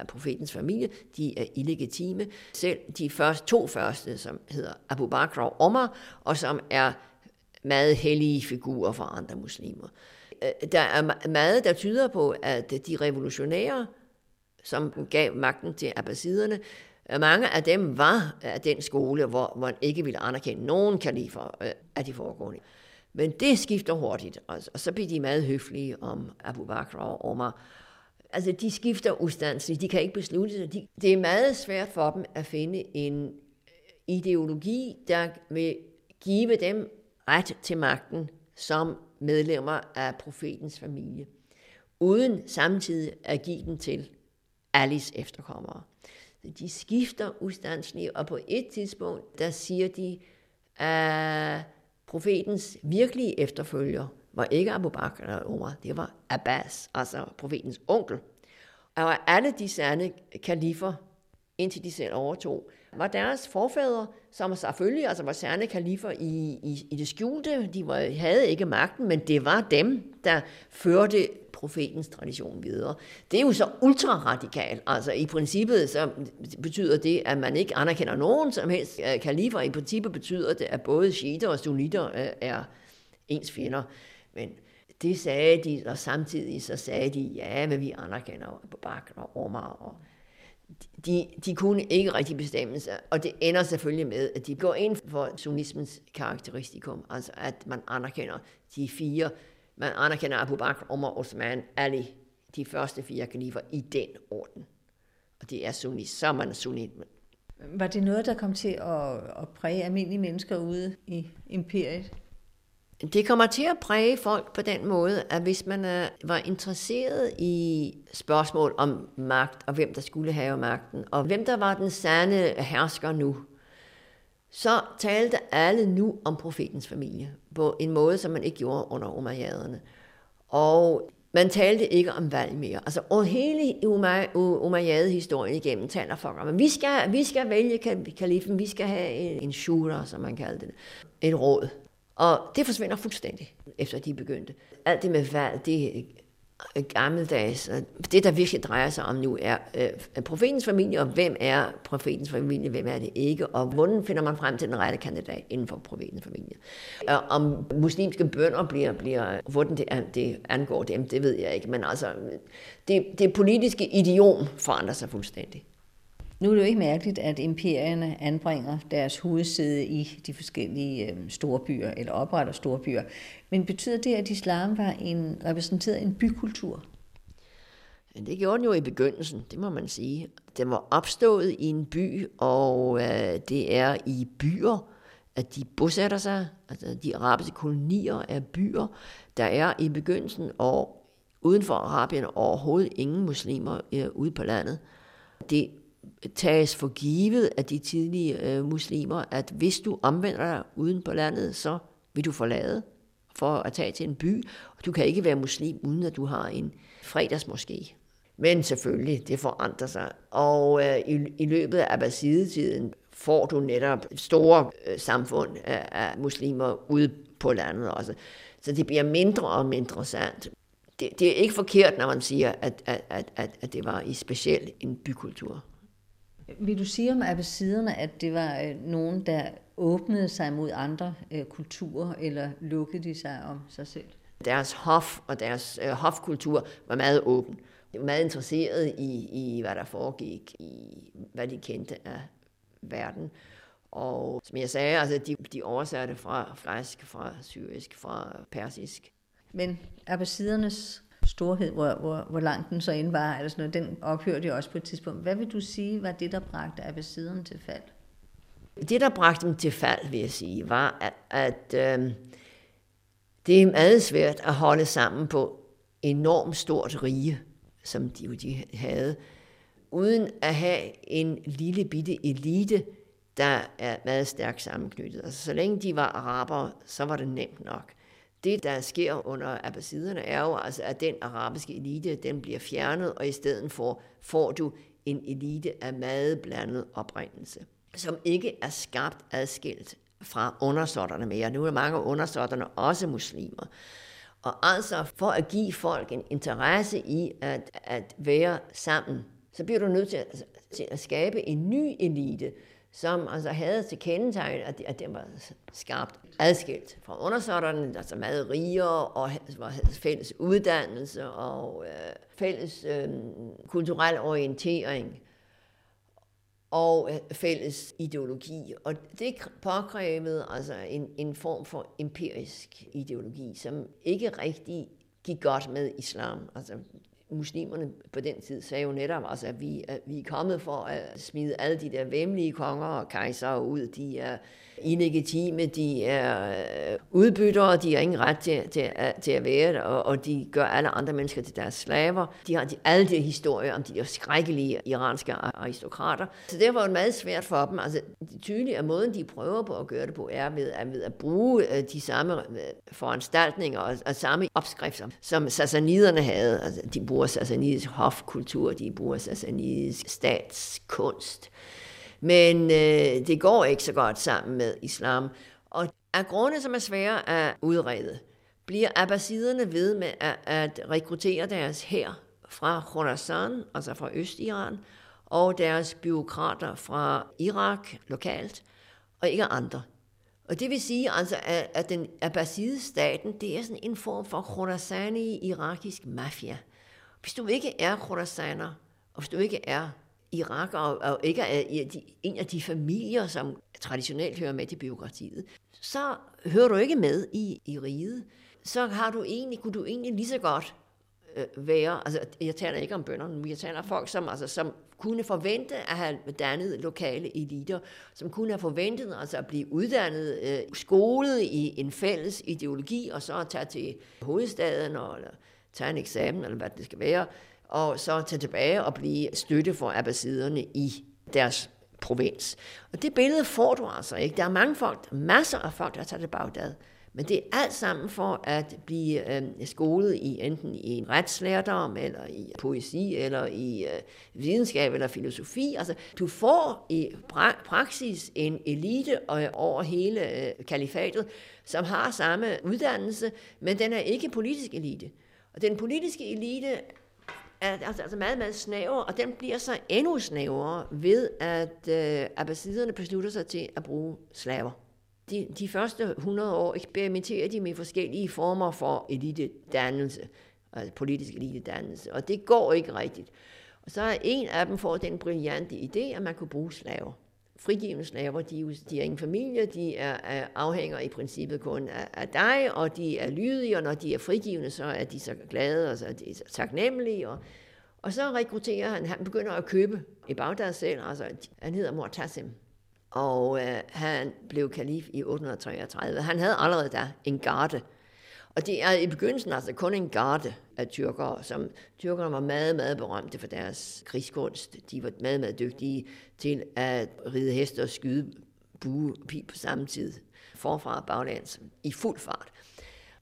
af profetens familie, de er illegitime. Selv de første, to første, som hedder Abu Bakr og Omar, og som er meget hellige figurer for andre muslimer. Øh, der er meget, der tyder på, at de revolutionære, som gav magten til abbasiderne, øh, mange af dem var af den skole, hvor man ikke ville anerkende nogen kalifer øh, af de foregående. Men det skifter hurtigt, og så bliver de meget høflige om Abu Bakr og Omar. Altså, de skifter ustandsligt, de kan ikke beslutte sig. De, det er meget svært for dem at finde en ideologi, der vil give dem ret til magten som medlemmer af profetens familie, uden samtidig at give den til Alis efterkommere. De skifter ustandsligt, og på et tidspunkt, der siger de, at profetens virkelige efterfølger var ikke Abu Bakr eller Omar, det var Abbas, altså profetens onkel. Og alle de sande kalifer, indtil de selv overtog, var deres forfædre, som selvfølgelig altså var særne kalifer i, i, i det skjulte. De var, havde ikke magten, men det var dem, der førte profetens tradition videre. Det er jo så ultraradikalt. Altså i princippet så betyder det, at man ikke anerkender nogen som helst øh, kalifer. I princippet betyder det, at både shiiter og sunnitter øh, er ens fjender. Men det sagde de, og samtidig så sagde de, ja, men vi anerkender Abu Bakr og Omar og de, de kunne ikke rigtig bestemme sig, og det ender selvfølgelig med, at de går ind for sunnismens karakteristikum, altså at man anerkender de fire, man anerkender Abu Bakr, Omar, Osman, Ali, de første fire kalifer i den orden. Og det er sunni, så er man sunni. Var det noget, der kom til at, at præge almindelige mennesker ude i imperiet? Det kommer til at præge folk på den måde, at hvis man øh, var interesseret i spørgsmål om magt, og hvem der skulle have magten, og hvem der var den sande hersker nu, så talte alle nu om profetens familie, på en måde, som man ikke gjorde under umayyaderne. Og man talte ikke om valg mere. Altså, og hele Umayyad-historien igennem taler folk om, at vi skal, vi skal vælge kalifen, vi skal have en shura, som man kaldte det, et råd. Og det forsvinder fuldstændig, efter de begyndte. Alt det med valg, det er øh, gammeldags. Det, der virkelig drejer sig om nu, er øh, profetens familie, og hvem er profetens familie, hvem er det ikke, og hvordan finder man frem til den rette kandidat inden for profetens familie. Og om muslimske bønder bliver, bliver hvordan det, det angår dem, det ved jeg ikke, men altså, det, det politiske idiom forandrer sig fuldstændig. Nu er det jo ikke mærkeligt, at imperierne anbringer deres hovedsæde i de forskellige øhm, store byer, eller opretter storbyer. Men betyder det, at islam var en, repræsenteret en bykultur? Det gjorde den jo i begyndelsen, det må man sige. Den var opstået i en by, og øh, det er i byer, at de bosætter sig. Altså de arabiske kolonier er byer. Der er i begyndelsen og uden for Arabien overhovedet ingen muslimer øh, ude på landet. Det tages for givet af de tidlige øh, muslimer, at hvis du omvender dig uden på landet, så vil du forlade for at tage til en by. Og du kan ikke være muslim, uden at du har en fredagsmoské. Men selvfølgelig, det forandrer sig. Og øh, i, i løbet af Abbasidetiden får du netop store øh, samfund af, af muslimer ude på landet også. Så det bliver mindre og mindre sandt. Det, det er ikke forkert, når man siger, at, at, at, at, at det var i specielt en bykultur. Vil du sige om abbasiderne, at det var øh, nogen, der åbnede sig mod andre øh, kulturer, eller lukkede de sig om sig selv? Deres hof og deres øh, hofkultur var meget åben. De var meget interesseret i, i, hvad der foregik, i hvad de kendte af verden. Og som jeg sagde, altså de, de oversatte fra fransk, fra syrisk, fra persisk. Men abbasidernes storhed, hvor, hvor, hvor langt den så end var, eller sådan noget, den ophørte jo også på et tidspunkt. Hvad vil du sige var det, der bragte abbasiderne til fald? Det, der bragte dem til fald, vil jeg sige, var, at, at øh, det er meget svært at holde sammen på enormt stort rige, som de, de havde, uden at have en lille bitte elite, der er meget stærkt sammenknyttet. Altså, så længe de var arabere, så var det nemt nok. Det, der sker under abbasiderne, er jo altså, at den arabiske elite, den bliver fjernet, og i stedet for får du en elite af meget blandet oprindelse, som ikke er skabt adskilt fra undersorterne mere. Nu er mange undersorterne også muslimer. Og altså for at give folk en interesse i at, at være sammen, så bliver du nødt til at, til at skabe en ny elite, som altså havde til kendetegn, at, at det var skarpt adskilt fra undersåtterne, altså meget rigere og var fælles uddannelse og øh, fælles øh, kulturel orientering og øh, fælles ideologi. Og det påkrævede altså en, en form for empirisk ideologi, som ikke rigtig gik godt med islam. Altså muslimerne på den tid sagde jo netop, altså, at vi, at vi er kommet for at smide alle de der vemmelige konger og kejsere ud. De er illegitime, de er øh, udbyttere, de har ingen ret til, til, øh, til at være det, og, og de gør alle andre mennesker til deres slaver. De har de, alle de historier om de der skrækkelige iranske aristokrater. Så det var jo meget svært for dem. Altså, det tydelige er måden, de prøver på at gøre det på, er ved, at, ved at bruge øh, de samme foranstaltninger og, og samme opskrifter, som sassaniderne havde. Altså, de bruger sassanidisk hofkultur, de bruger sassanidisk statskunst. Men øh, det går ikke så godt sammen med islam. Og af grunde, som er svære at udrede, bliver abbasiderne ved med at, at rekruttere deres her fra Khorasan, altså fra Østiran, og deres byråkrater fra Irak lokalt, og ikke andre. Og det vil sige altså, at, at den abbaside staten, det er sådan en form for Khorasani irakisk mafia. Hvis du ikke er Khorasaner, og hvis du ikke er Irak og, og ikke er en af de familier, som traditionelt hører med til byråkratiet, så hører du ikke med i, i riget. Så har du egentlig, kunne du egentlig lige så godt øh, være, altså jeg taler ikke om bønderne, men jeg taler om folk, som, altså, som kunne forvente at have dannet lokale eliter, som kunne have forventet altså at blive uddannet, øh, skolet i en fælles ideologi, og så tage til hovedstaden, og, eller tage en eksamen, eller hvad det skal være, og så tage tilbage og blive støtte for abbasiderne i deres provins. Og det billede får du altså ikke. Der er mange folk, masser af folk, der tager til Bagdad. Men det er alt sammen for at blive øh, skolet i enten i en retslærdom, eller i poesi, eller i øh, videnskab, eller filosofi. Altså, du får i pra- praksis en elite øh, over hele øh, kalifatet, som har samme uddannelse, men den er ikke politisk elite. Og den politiske elite altså, altså meget, meget snæver, og den bliver så endnu snævere ved, at øh, abbasiderne beslutter sig til at bruge slaver. De, de første 100 år eksperimenterer de med forskellige former for elitedannelse, altså politisk elitedannelse, og det går ikke rigtigt. Og Så er en af dem får den brillante idé, at man kunne bruge slaver. Frigivende slaver, de, de er ingen familie, de er, er afhænger i princippet kun af, af dig, og de er lydige, og når de er frigivende, så er de så glade, og så er de så taknemmelige. Og, og så rekrutterer han, han begynder at købe i Bagdad selv, altså han hedder Mortasim, og øh, han blev kalif i 833. Han havde allerede da en garde, og det er i begyndelsen altså kun en garde af tyrkere, som tyrkerne var meget, meget berømte for deres krigskunst. De var meget, meget dygtige til at ride heste og skyde bue og pil på samme tid, forfra og baglæns, i fuld fart.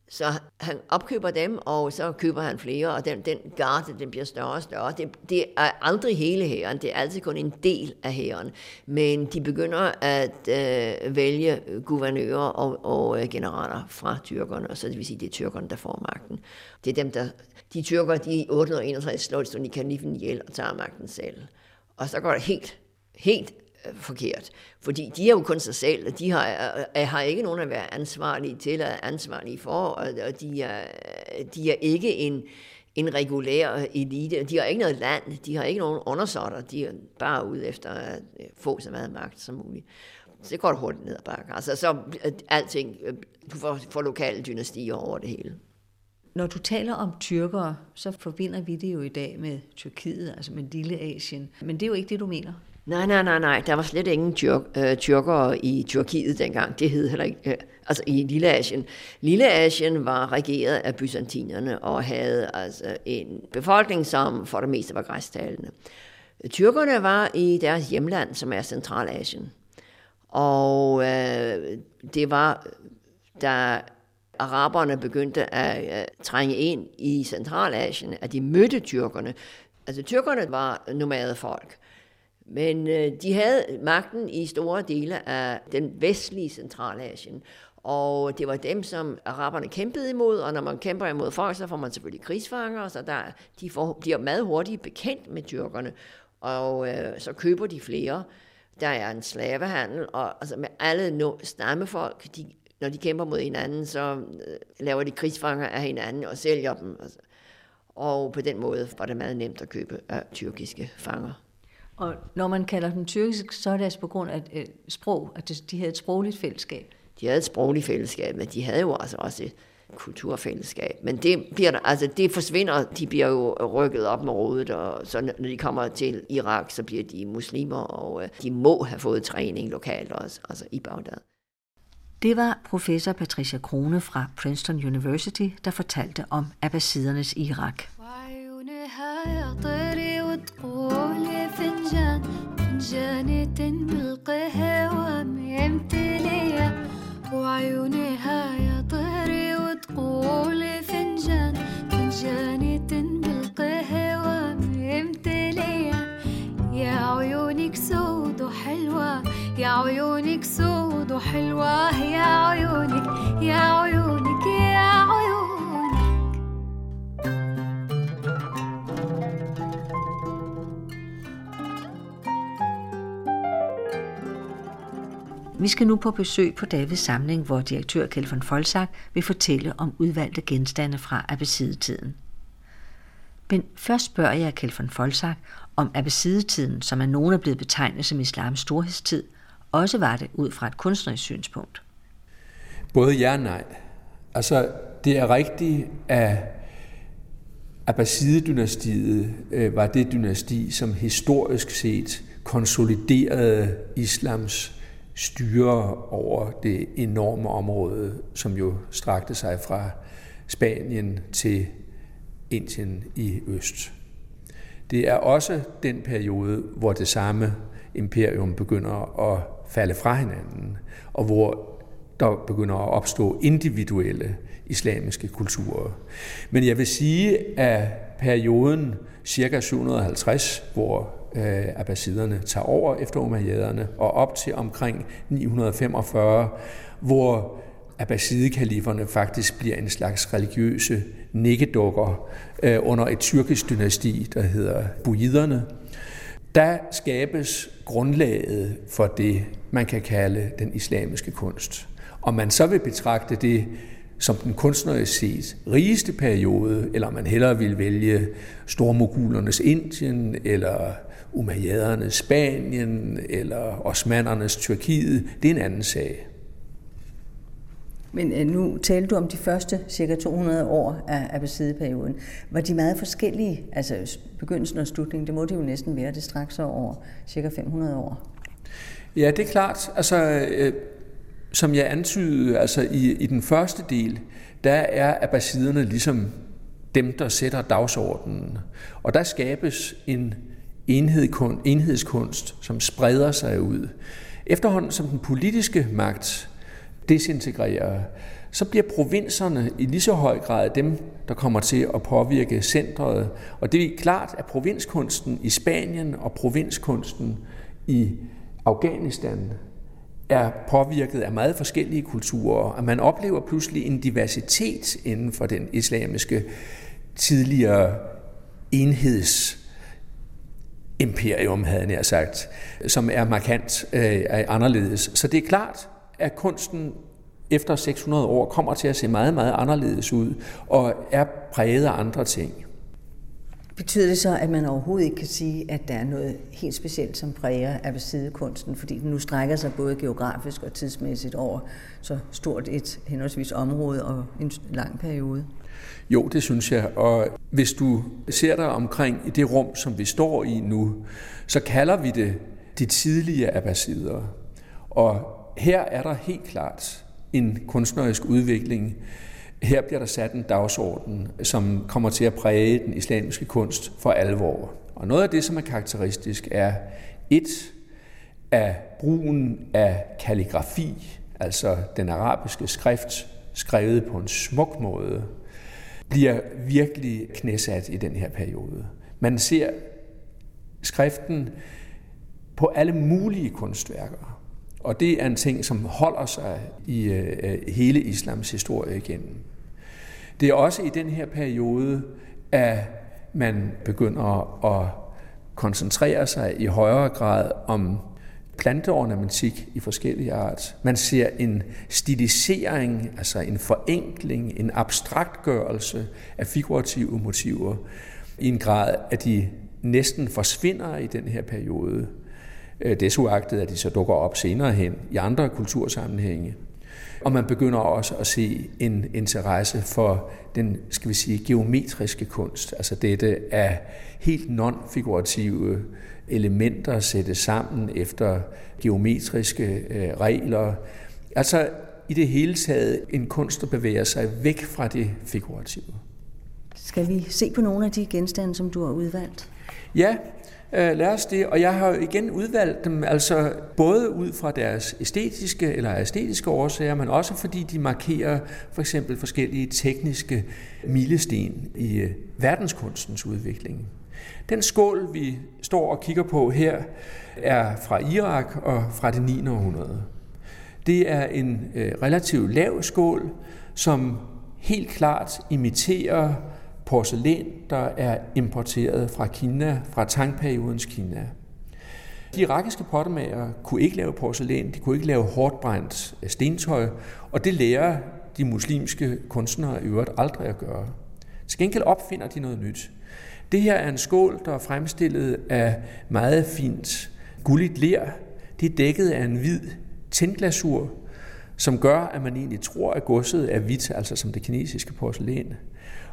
Så han opkøber dem, og så køber han flere, og den, den garde, den bliver større og større. Det, det er aldrig hele hæren, det er altid kun en del af hæren. Men de begynder at øh, vælge guvernører og, og øh, generaler fra tyrkerne, og så det vil sige, det er tyrkerne, der får magten. Det er dem, der... De tyrker, de i 861 slår de kan ihjel og tager magten selv. Og så går det helt, helt forkert. Fordi de er jo kun sig selv, og de har, øh, øh, har ikke nogen at være ansvarlige til, eller ansvarlige for, og, og de, er, de er ikke en, en regulær elite. De har ikke noget land, de har ikke nogen undersåtter, de er bare ude efter at øh, få så meget magt som muligt. Så det går det hurtigt ned ad bakken. Altså, så alting, du får, får lokale dynastier over det hele. Når du taler om tyrkere, så forbinder vi det jo i dag med Tyrkiet, altså med Lille Asien. Men det er jo ikke det, du mener. Nej, nej, nej, nej. Der var slet ingen tyrk, øh, tyrkere i Tyrkiet dengang. Det hed heller ikke, øh, altså i Lille Asien. Lille Asien var regeret af byzantinerne og havde altså en befolkning, som for det meste var græstalende. Tyrkerne var i deres hjemland, som er Centralasien. Og øh, det var, da araberne begyndte at øh, trænge ind i Centralasien, at de mødte tyrkerne. Altså tyrkerne var nomadefolk, men øh, de havde magten i store dele af den vestlige Centralasien. Og det var dem, som araberne kæmpede imod, og når man kæmper imod folk, så får man selvfølgelig krigsfanger, så der, de får, bliver meget hurtigt bekendt med tyrkerne, og øh, så køber de flere. Der er en slavehandel, og altså med alle no, stammefolk, de, når de kæmper mod hinanden, så øh, laver de krigsfanger af hinanden og sælger dem. Altså. Og på den måde var det meget nemt at købe af tyrkiske fanger. Og når man kalder dem tyrkisk, så er det altså på grund af et sprog, at de havde et sprogligt fællesskab. De havde et sprogligt fællesskab, men de havde jo altså også et kulturfællesskab. Men det, bliver der, altså det forsvinder, de bliver jo rykket op med rådet, og så når de kommer til Irak, så bliver de muslimer, og øh, de må have fået træning lokalt også, altså i Bagdad. Det var professor Patricia Krone fra Princeton University, der fortalte om abbasidernes Irak. وعيونها يا طهري وتقولي فنجان. فنجانة بالقهوة ممتلية يا عيونك سود وحلوة يا عيونك سود وحلوة يا عيونك يا عيونك يا عيونك. Vi skal nu på besøg på Davids samling, hvor direktør Kjeld von Folsak vil fortælle om udvalgte genstande fra abbasidetiden. Men først spørger jeg Kjeld von Folsak, om abbasidetiden, som af nogen er blevet betegnet som islams storhedstid, også var det ud fra et kunstnerisk synspunkt. Både ja og nej. Altså, det er rigtigt, at Abbaside-dynastiet øh, var det dynasti, som historisk set konsoliderede islams styre over det enorme område, som jo strakte sig fra Spanien til Indien i øst. Det er også den periode, hvor det samme imperium begynder at falde fra hinanden, og hvor der begynder at opstå individuelle islamiske kulturer. Men jeg vil sige, at perioden ca. 750, hvor øh, abbasiderne tager over efter umayyaderne, og op til omkring 945, hvor abbasidekalifferne faktisk bliver en slags religiøse nikkedukker øh, under et tyrkisk dynasti, der hedder Buiderne, Der skabes grundlaget for det, man kan kalde den islamiske kunst. Om man så vil betragte det som den kunstnerisk set rigeste periode, eller man hellere vil vælge stormogulernes Indien, eller umayyadernes Spanien, eller osmannernes Tyrkiet, det er en anden sag. Men øh, nu talte du om de første cirka 200 år af Abbasid-perioden. Var de meget forskellige, altså begyndelsen og slutningen, det må det jo næsten være, det straks over cirka 500 år? Ja, det er klart. Altså, øh, som jeg antydede, altså i, i den første del, der er abbasiderne ligesom dem, der sætter dagsordenen. Og der skabes en enhedskunst, som spreder sig ud. Efterhånden som den politiske magt desintegrerer, så bliver provinserne i lige så høj grad dem, der kommer til at påvirke centret. Og det er klart, at provinskunsten i Spanien og provinskunsten i Afghanistan er påvirket af meget forskellige kulturer, og man oplever pludselig en diversitet inden for den islamiske tidligere enheds imperium, havde jeg sagt, som er markant øh, anderledes. Så det er klart, at kunsten efter 600 år kommer til at se meget, meget anderledes ud, og er præget af andre ting. Betyder det så, at man overhovedet ikke kan sige, at der er noget helt specielt, som præger abbasidekunsten, fordi den nu strækker sig både geografisk og tidsmæssigt over så stort et henholdsvis område og en lang periode? Jo, det synes jeg. Og hvis du ser dig omkring i det rum, som vi står i nu, så kalder vi det de tidlige abbasider. Og her er der helt klart en kunstnerisk udvikling. Her bliver der sat en dagsorden, som kommer til at præge den islamiske kunst for alvor. Og noget af det, som er karakteristisk, er et af brugen af kalligrafi, altså den arabiske skrift, skrevet på en smuk måde, bliver virkelig knæsat i den her periode. Man ser skriften på alle mulige kunstværker. Og det er en ting, som holder sig i øh, hele islams historie igennem. Det er også i den her periode, at man begynder at koncentrere sig i højere grad om planteornamentik i forskellige art. Man ser en stilisering, altså en forenkling, en abstraktgørelse af figurative motiver i en grad, at de næsten forsvinder i den her periode. Øh, Desuagtet, at de så dukker op senere hen i andre kultursammenhænge. Og man begynder også at se en interesse for den, skal vi sige, geometriske kunst, altså dette af helt non-figurative elementer sættes sammen efter geometriske øh, regler. Altså i det hele taget en kunst, der bevæger sig væk fra det figurative. Skal vi se på nogle af de genstande, som du har udvalgt? Ja, øh, lad os det. Og jeg har igen udvalgt dem, altså både ud fra deres æstetiske eller æstetiske årsager, men også fordi de markerer for eksempel forskellige tekniske milesten i øh, verdenskunstens udvikling. Den skål, vi står og kigger på her, er fra Irak og fra det 9. århundrede. Det er en øh, relativt lav skål, som helt klart imiterer porcelæn, der er importeret fra Kina, fra Tangperiodens Kina. De irakiske pottemager kunne ikke lave porcelæn, de kunne ikke lave hårdt brændt øh, stentøj, og det lærer de muslimske kunstnere i øvrigt aldrig at gøre. Til gengæld opfinder de noget nyt. Det her er en skål, der er fremstillet af meget fint gulligt ler. Det er dækket af en hvid tændglasur, som gør, at man egentlig tror, at godset er hvidt, altså som det kinesiske porcelæn.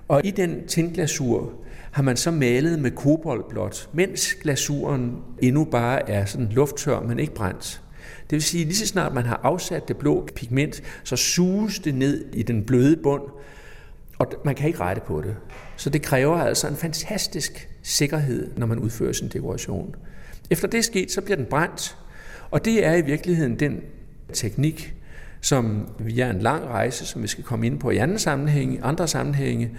Og i den tændglasur har man så malet med koboldblåt, mens glasuren endnu bare er sådan lufttør, men ikke brændt. Det vil sige, lige så snart man har afsat det blå pigment, så suges det ned i den bløde bund, og man kan ikke rette på det. Så det kræver altså en fantastisk sikkerhed, når man udfører sin dekoration. Efter det er sket, så bliver den brændt, og det er i virkeligheden den teknik, som via en lang rejse, som vi skal komme ind på i andre sammenhæng, andre sammenhænge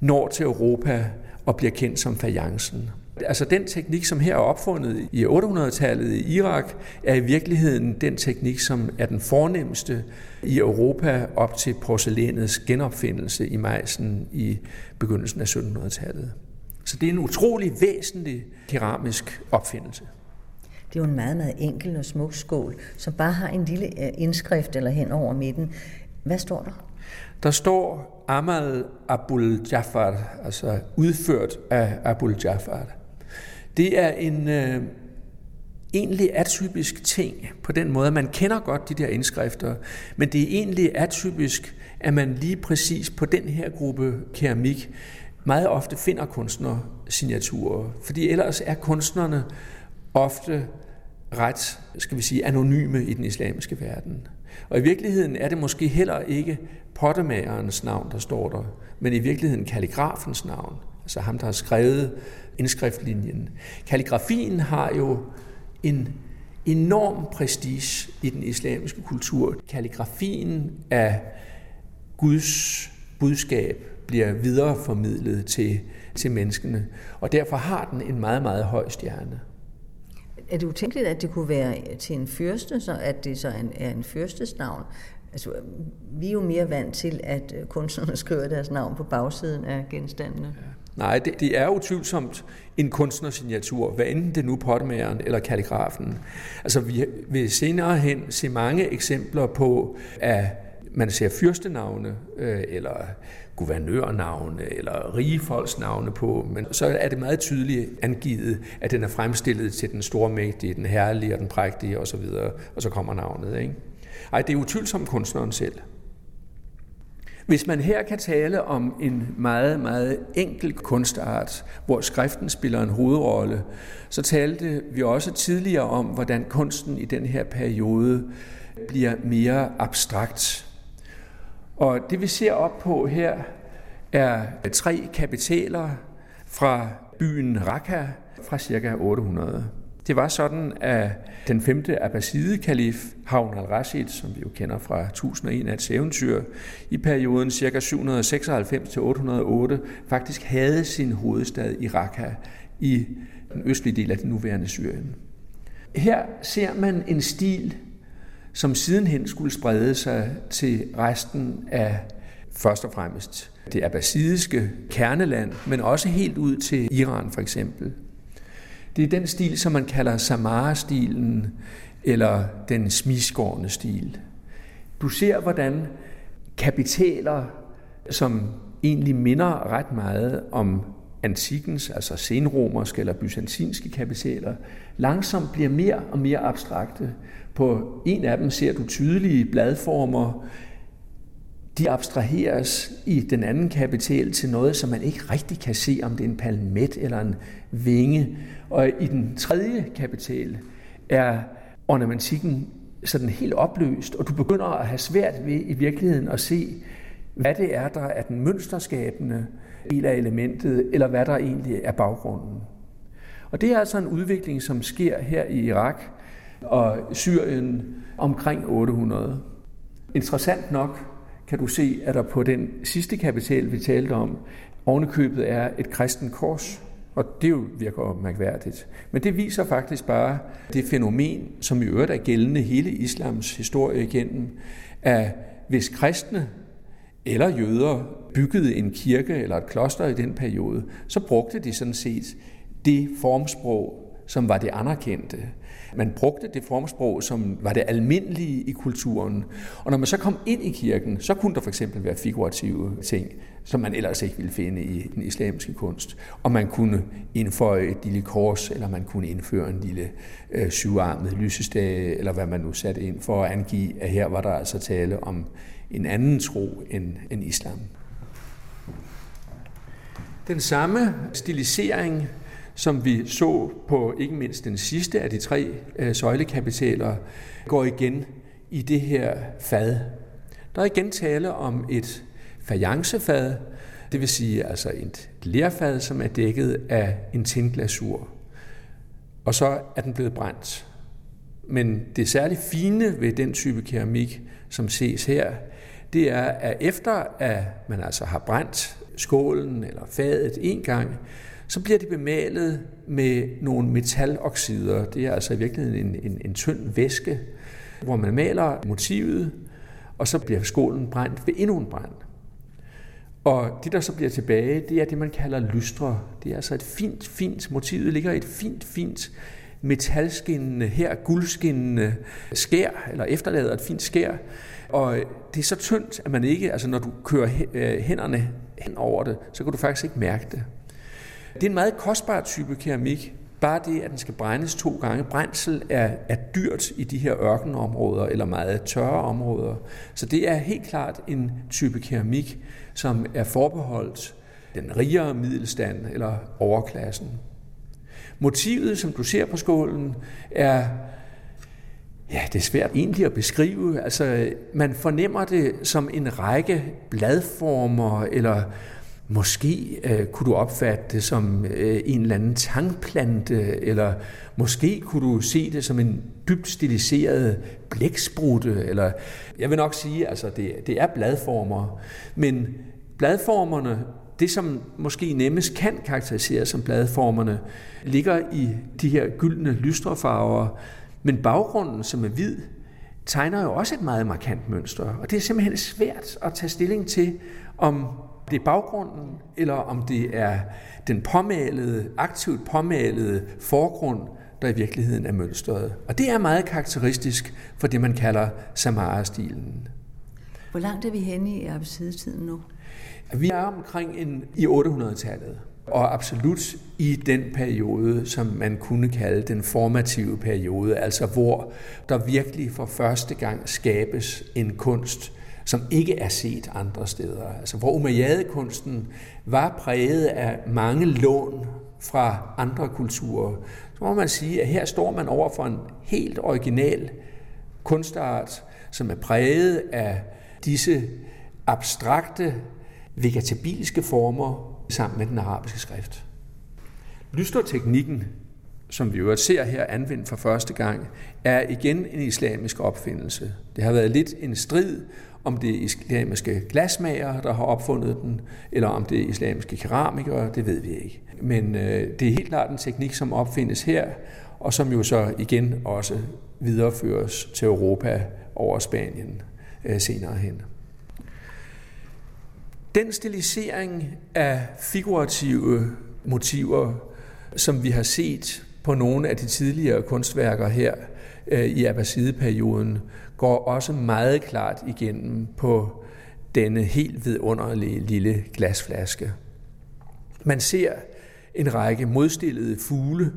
når til Europa og bliver kendt som fajancen. Altså den teknik, som her er opfundet i 800-tallet i Irak, er i virkeligheden den teknik, som er den fornemmeste i Europa op til porcelænets genopfindelse i majsen i begyndelsen af 1700-tallet. Så det er en utrolig væsentlig keramisk opfindelse. Det er jo en meget, meget enkel og smuk skål, som bare har en lille øh, indskrift eller hen over midten. Hvad står der? der står Amal Abul Jafar, altså udført af Abul Jafar. Det er en øh, egentlig atypisk ting på den måde, at man kender godt de der indskrifter, men det er egentlig atypisk, at man lige præcis på den her gruppe keramik meget ofte finder kunstnersignaturer, fordi ellers er kunstnerne ofte ret, skal vi sige, anonyme i den islamiske verden. Og i virkeligheden er det måske heller ikke pottemagerens navn, der står der, men i virkeligheden kalligrafens navn, altså ham, der har skrevet indskriftlinjen. Kalligrafien har jo en enorm prestige i den islamiske kultur. Kalligrafien af Guds budskab bliver videreformidlet til, til menneskene, og derfor har den en meget, meget høj stjerne. Er det utænkeligt, at det kunne være til en fyrste, så at det så er en, er en fyrstes navn? Altså, vi er jo mere vant til, at øh, kunstnerne <laughs> skriver deres navn på bagsiden af genstandene. Ja. Nej, det, det er utvivlsomt en kunstnersignatur, hvad enten det nu pottemageren eller kalligrafen. Altså, vi vil senere hen se mange eksempler på, at man ser fyrstenavne, øh, eller guvernørnavne, eller rige folks navne på, men så er det meget tydeligt angivet, at den er fremstillet til den store mægtige, den herlige og den prægtige osv., og så kommer navnet. Ikke? Ej, det er utvivlsomt kunstneren selv. Hvis man her kan tale om en meget, meget enkel kunstart, hvor skriften spiller en hovedrolle, så talte vi også tidligere om, hvordan kunsten i den her periode bliver mere abstrakt. Og det vi ser op på her er tre kapitaler fra byen Raqqa fra ca. 800. Det var sådan, at den femte abbaside kalif, Havn al-Rashid, som vi jo kender fra 1001 af eventyr, i perioden ca. 796-808 faktisk havde sin hovedstad i Raqqa i den østlige del af den nuværende Syrien. Her ser man en stil, som sidenhen skulle sprede sig til resten af først og fremmest det abbasidiske kerneland, men også helt ud til Iran for eksempel. Det er den stil, som man kalder Samara-stilen, eller den smiskårende stil. Du ser, hvordan kapitaler, som egentlig minder ret meget om antikkens, altså senromerske eller byzantinske kapitaler, langsomt bliver mere og mere abstrakte. På en af dem ser du tydelige bladformer, de abstraheres i den anden kapital til noget, som man ikke rigtig kan se, om det er en palmet eller en vinge. Og i den tredje kapital er ornamentikken sådan helt opløst, og du begynder at have svært ved i virkeligheden at se, hvad det er, der er den mønsterskabende del af elementet, eller hvad der egentlig er baggrunden. Og det er altså en udvikling, som sker her i Irak og Syrien omkring 800. Interessant nok kan du se, at der på den sidste kapital, vi talte om, ovenikøbet er et kristen kors. Og det jo virker mærkværdigt. Men det viser faktisk bare det fænomen, som i øvrigt er gældende hele islams historie igennem, at hvis kristne eller jøder byggede en kirke eller et kloster i den periode, så brugte de sådan set det formsprog, som var det anerkendte. Man brugte det formsprog, som var det almindelige i kulturen. Og når man så kom ind i kirken, så kunne der for eksempel være figurative ting, som man ellers ikke ville finde i den islamiske kunst. Og man kunne indføje et lille kors, eller man kunne indføre en lille øh, syvarmet lysestage, eller hvad man nu satte ind for at angive, at her var der altså tale om en anden tro end, end islam. Den samme stilisering som vi så på ikke mindst den sidste af de tre øh, søjlekapitaler, går igen i det her fad. Der er igen tale om et fajancefad, det vil sige altså et lerfad, som er dækket af en tinglasur. Og så er den blevet brændt. Men det særligt fine ved den type keramik, som ses her, det er, at efter at man altså har brændt skålen eller fadet en gang, så bliver det bemalet med nogle metaloxider. Det er altså i virkeligheden en, en, en tynd væske, hvor man maler motivet, og så bliver skålen brændt ved endnu en brand. Og det, der så bliver tilbage, det er det, man kalder lystre. Det er altså et fint, fint, motivet ligger i et fint, fint metalskinnende, her guldskinnende skær, eller efterlader et fint skær. Og det er så tyndt, at man ikke, altså når du kører øh, hænderne hen over det, så kan du faktisk ikke mærke det. Det er en meget kostbar type keramik. Bare det, at den skal brændes to gange. Brændsel er, er dyrt i de her ørkenområder eller meget tørre områder. Så det er helt klart en type keramik, som er forbeholdt den rigere middelstand eller overklassen. Motivet, som du ser på skålen, er Ja, det er svært egentlig at beskrive. Altså, man fornemmer det som en række bladformer, eller måske øh, kunne du opfatte det som øh, en eller anden tangplante, eller måske kunne du se det som en dybt stiliseret blæksprutte, eller jeg vil nok sige, altså det, det er bladformer, men bladformerne det, som måske nemmest kan karakteriseres som bladformerne, ligger i de her gyldne lystrefarver, men baggrunden, som er hvid, tegner jo også et meget markant mønster. Og det er simpelthen svært at tage stilling til, om det er baggrunden, eller om det er den påmalede, aktivt påmalede forgrund, der i virkeligheden er mønstret. Og det er meget karakteristisk for det, man kalder Samara-stilen. Hvor langt er vi henne i Abbasidetiden nu? Vi er omkring en, i 800-tallet, og absolut i den periode, som man kunne kalde den formative periode, altså hvor der virkelig for første gang skabes en kunst, som ikke er set andre steder. Altså hvor Umayyad-kunsten var præget af mange lån fra andre kulturer, så må man sige, at her står man over for en helt original kunstart, som er præget af disse abstrakte vegetabilske former sammen med den arabiske skrift. Lysterteknikken, som vi øvrigt ser her anvendt for første gang, er igen en islamisk opfindelse. Det har været lidt en strid om det er islamiske glasmager, der har opfundet den, eller om det er islamiske keramikere, det ved vi ikke. Men øh, det er helt klart en teknik, som opfindes her, og som jo så igen også videreføres til Europa over Spanien øh, senere hen. Den stilisering af figurative motiver, som vi har set på nogle af de tidligere kunstværker her øh, i Abbasideperioden, går også meget klart igennem på denne helt vidunderlige lille glasflaske. Man ser en række modstillede fugle,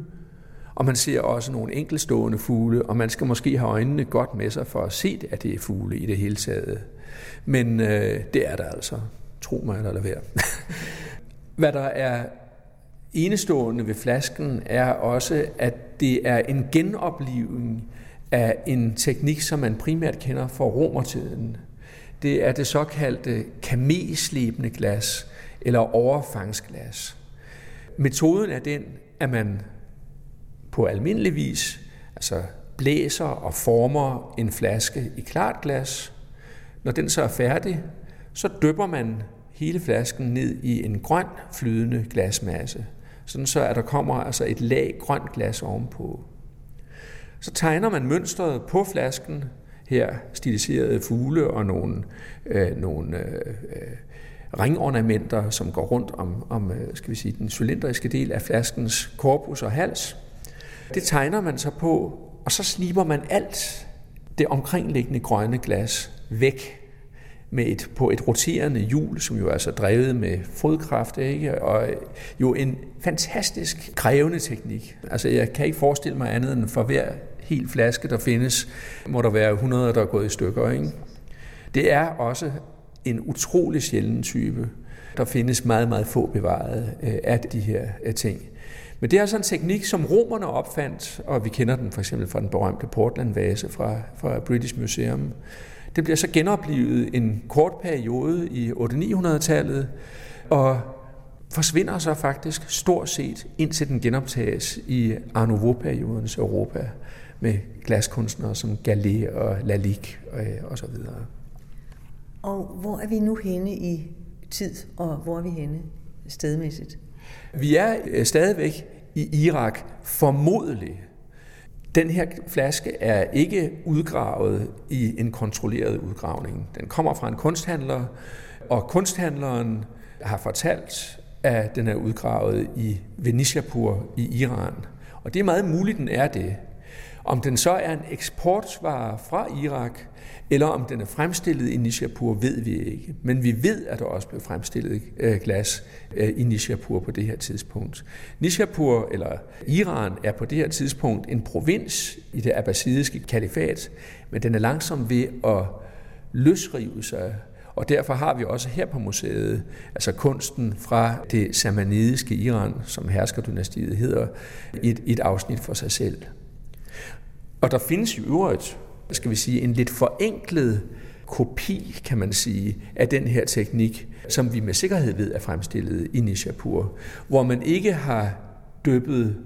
og man ser også nogle enkelstående fugle, og man skal måske have øjnene godt med sig for at se, at det er fugle i det hele taget. Men øh, det er der altså. Tro mig eller lad være. <laughs> Hvad der er enestående ved flasken er også, at det er en genoplivning af en teknik, som man primært kender fra romertiden. Det er det såkaldte kamelslebende glas, eller overfangsglas. Metoden er den, at man på almindelig vis altså blæser og former en flaske i klart glas. Når den så er færdig, så dypper man hele flasken ned i en grøn flydende glasmasse, sådan så at der kommer altså et lag grønt glas ovenpå. Så tegner man mønstret på flasken, her stiliserede fugle og nogle, øh, nogle øh, ringornamenter, som går rundt om, om øh, skal vi sige, den cylindriske del af flaskens korpus og hals. Det tegner man så på, og så sliber man alt det omkringliggende grønne glas væk med et, på et roterende hjul, som jo er altså drevet med fodkraft, ikke? og jo en fantastisk krævende teknik. Altså jeg kan ikke forestille mig andet end for hver hel flaske, der findes, må der være 100, der er gået i stykker. Ikke? Det er også en utrolig sjælden type. Der findes meget, meget få bevaret øh, af de her øh, ting. Men det er altså en teknik, som romerne opfandt, og vi kender den for eksempel fra den berømte Portland-vase fra, fra British Museum, det bliver så genoplevet en kort periode i 800-900-tallet, og forsvinder så faktisk stort set, indtil den genoptages i Art Nouveau-periodens Europa med glaskunstnere som Gallet og Lalique og, og så videre. Og hvor er vi nu henne i tid, og hvor er vi henne stedmæssigt? Vi er øh, stadigvæk i Irak, formodentlig den her flaske er ikke udgravet i en kontrolleret udgravning. Den kommer fra en kunsthandler, og kunsthandleren har fortalt, at den er udgravet i Venishapur i Iran. Og det er meget muligt, den er det. Om den så er en eksportvare fra Irak, eller om den er fremstillet i Nishapur, ved vi ikke. Men vi ved, at der også blev fremstillet øh, glas øh, i Nishapur på det her tidspunkt. Nishapur, eller Iran, er på det her tidspunkt en provins i det abbasidiske kalifat, men den er langsom ved at løsrive sig og derfor har vi også her på museet, altså kunsten fra det samanidiske Iran, som herskerdynastiet hedder, et, et afsnit for sig selv. Og der findes jo øvrigt, skal vi sige, en lidt forenklet kopi, kan man sige, af den her teknik, som vi med sikkerhed ved er fremstillet i Nishapur, hvor man ikke har dyppet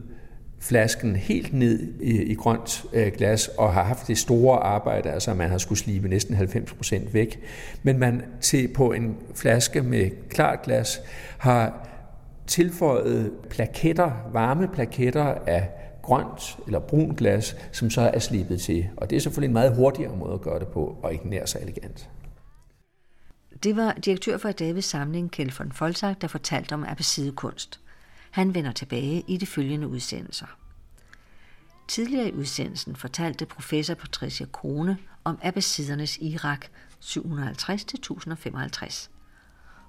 flasken helt ned i, i grønt øh, glas og har haft det store arbejde, altså man har skulle slibe næsten 90% væk. Men man til på en flaske med klart glas har tilføjet plaketter, varme plaketter af grønt eller brun glas, som så er slibet til. Og det er selvfølgelig en meget hurtigere måde at gøre det på, og ikke nær så elegant. Det var direktør for Davids samling, Kjell von Folsak, der fortalte om kunst. Han vender tilbage i de følgende udsendelser. Tidligere i udsendelsen fortalte professor Patricia Krone om abbasidernes Irak 750-1055.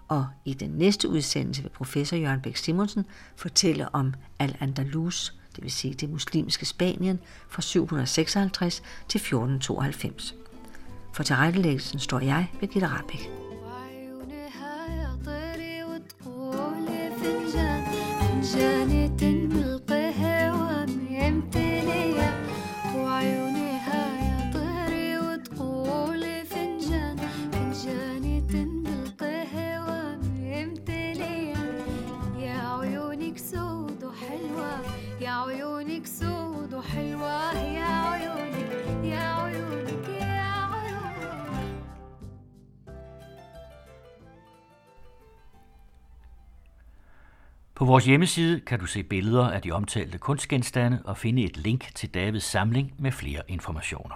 Og i den næste udsendelse vil professor Jørgen Bæk Simonsen fortælle om Al-Andalus, det vil sige det muslimske Spanien, fra 756 til 1492. For tilrettelæggelsen står jeg, ved Gitte Rabeck. På vores hjemmeside kan du se billeder af de omtalte kunstgenstande og finde et link til Davids samling med flere informationer.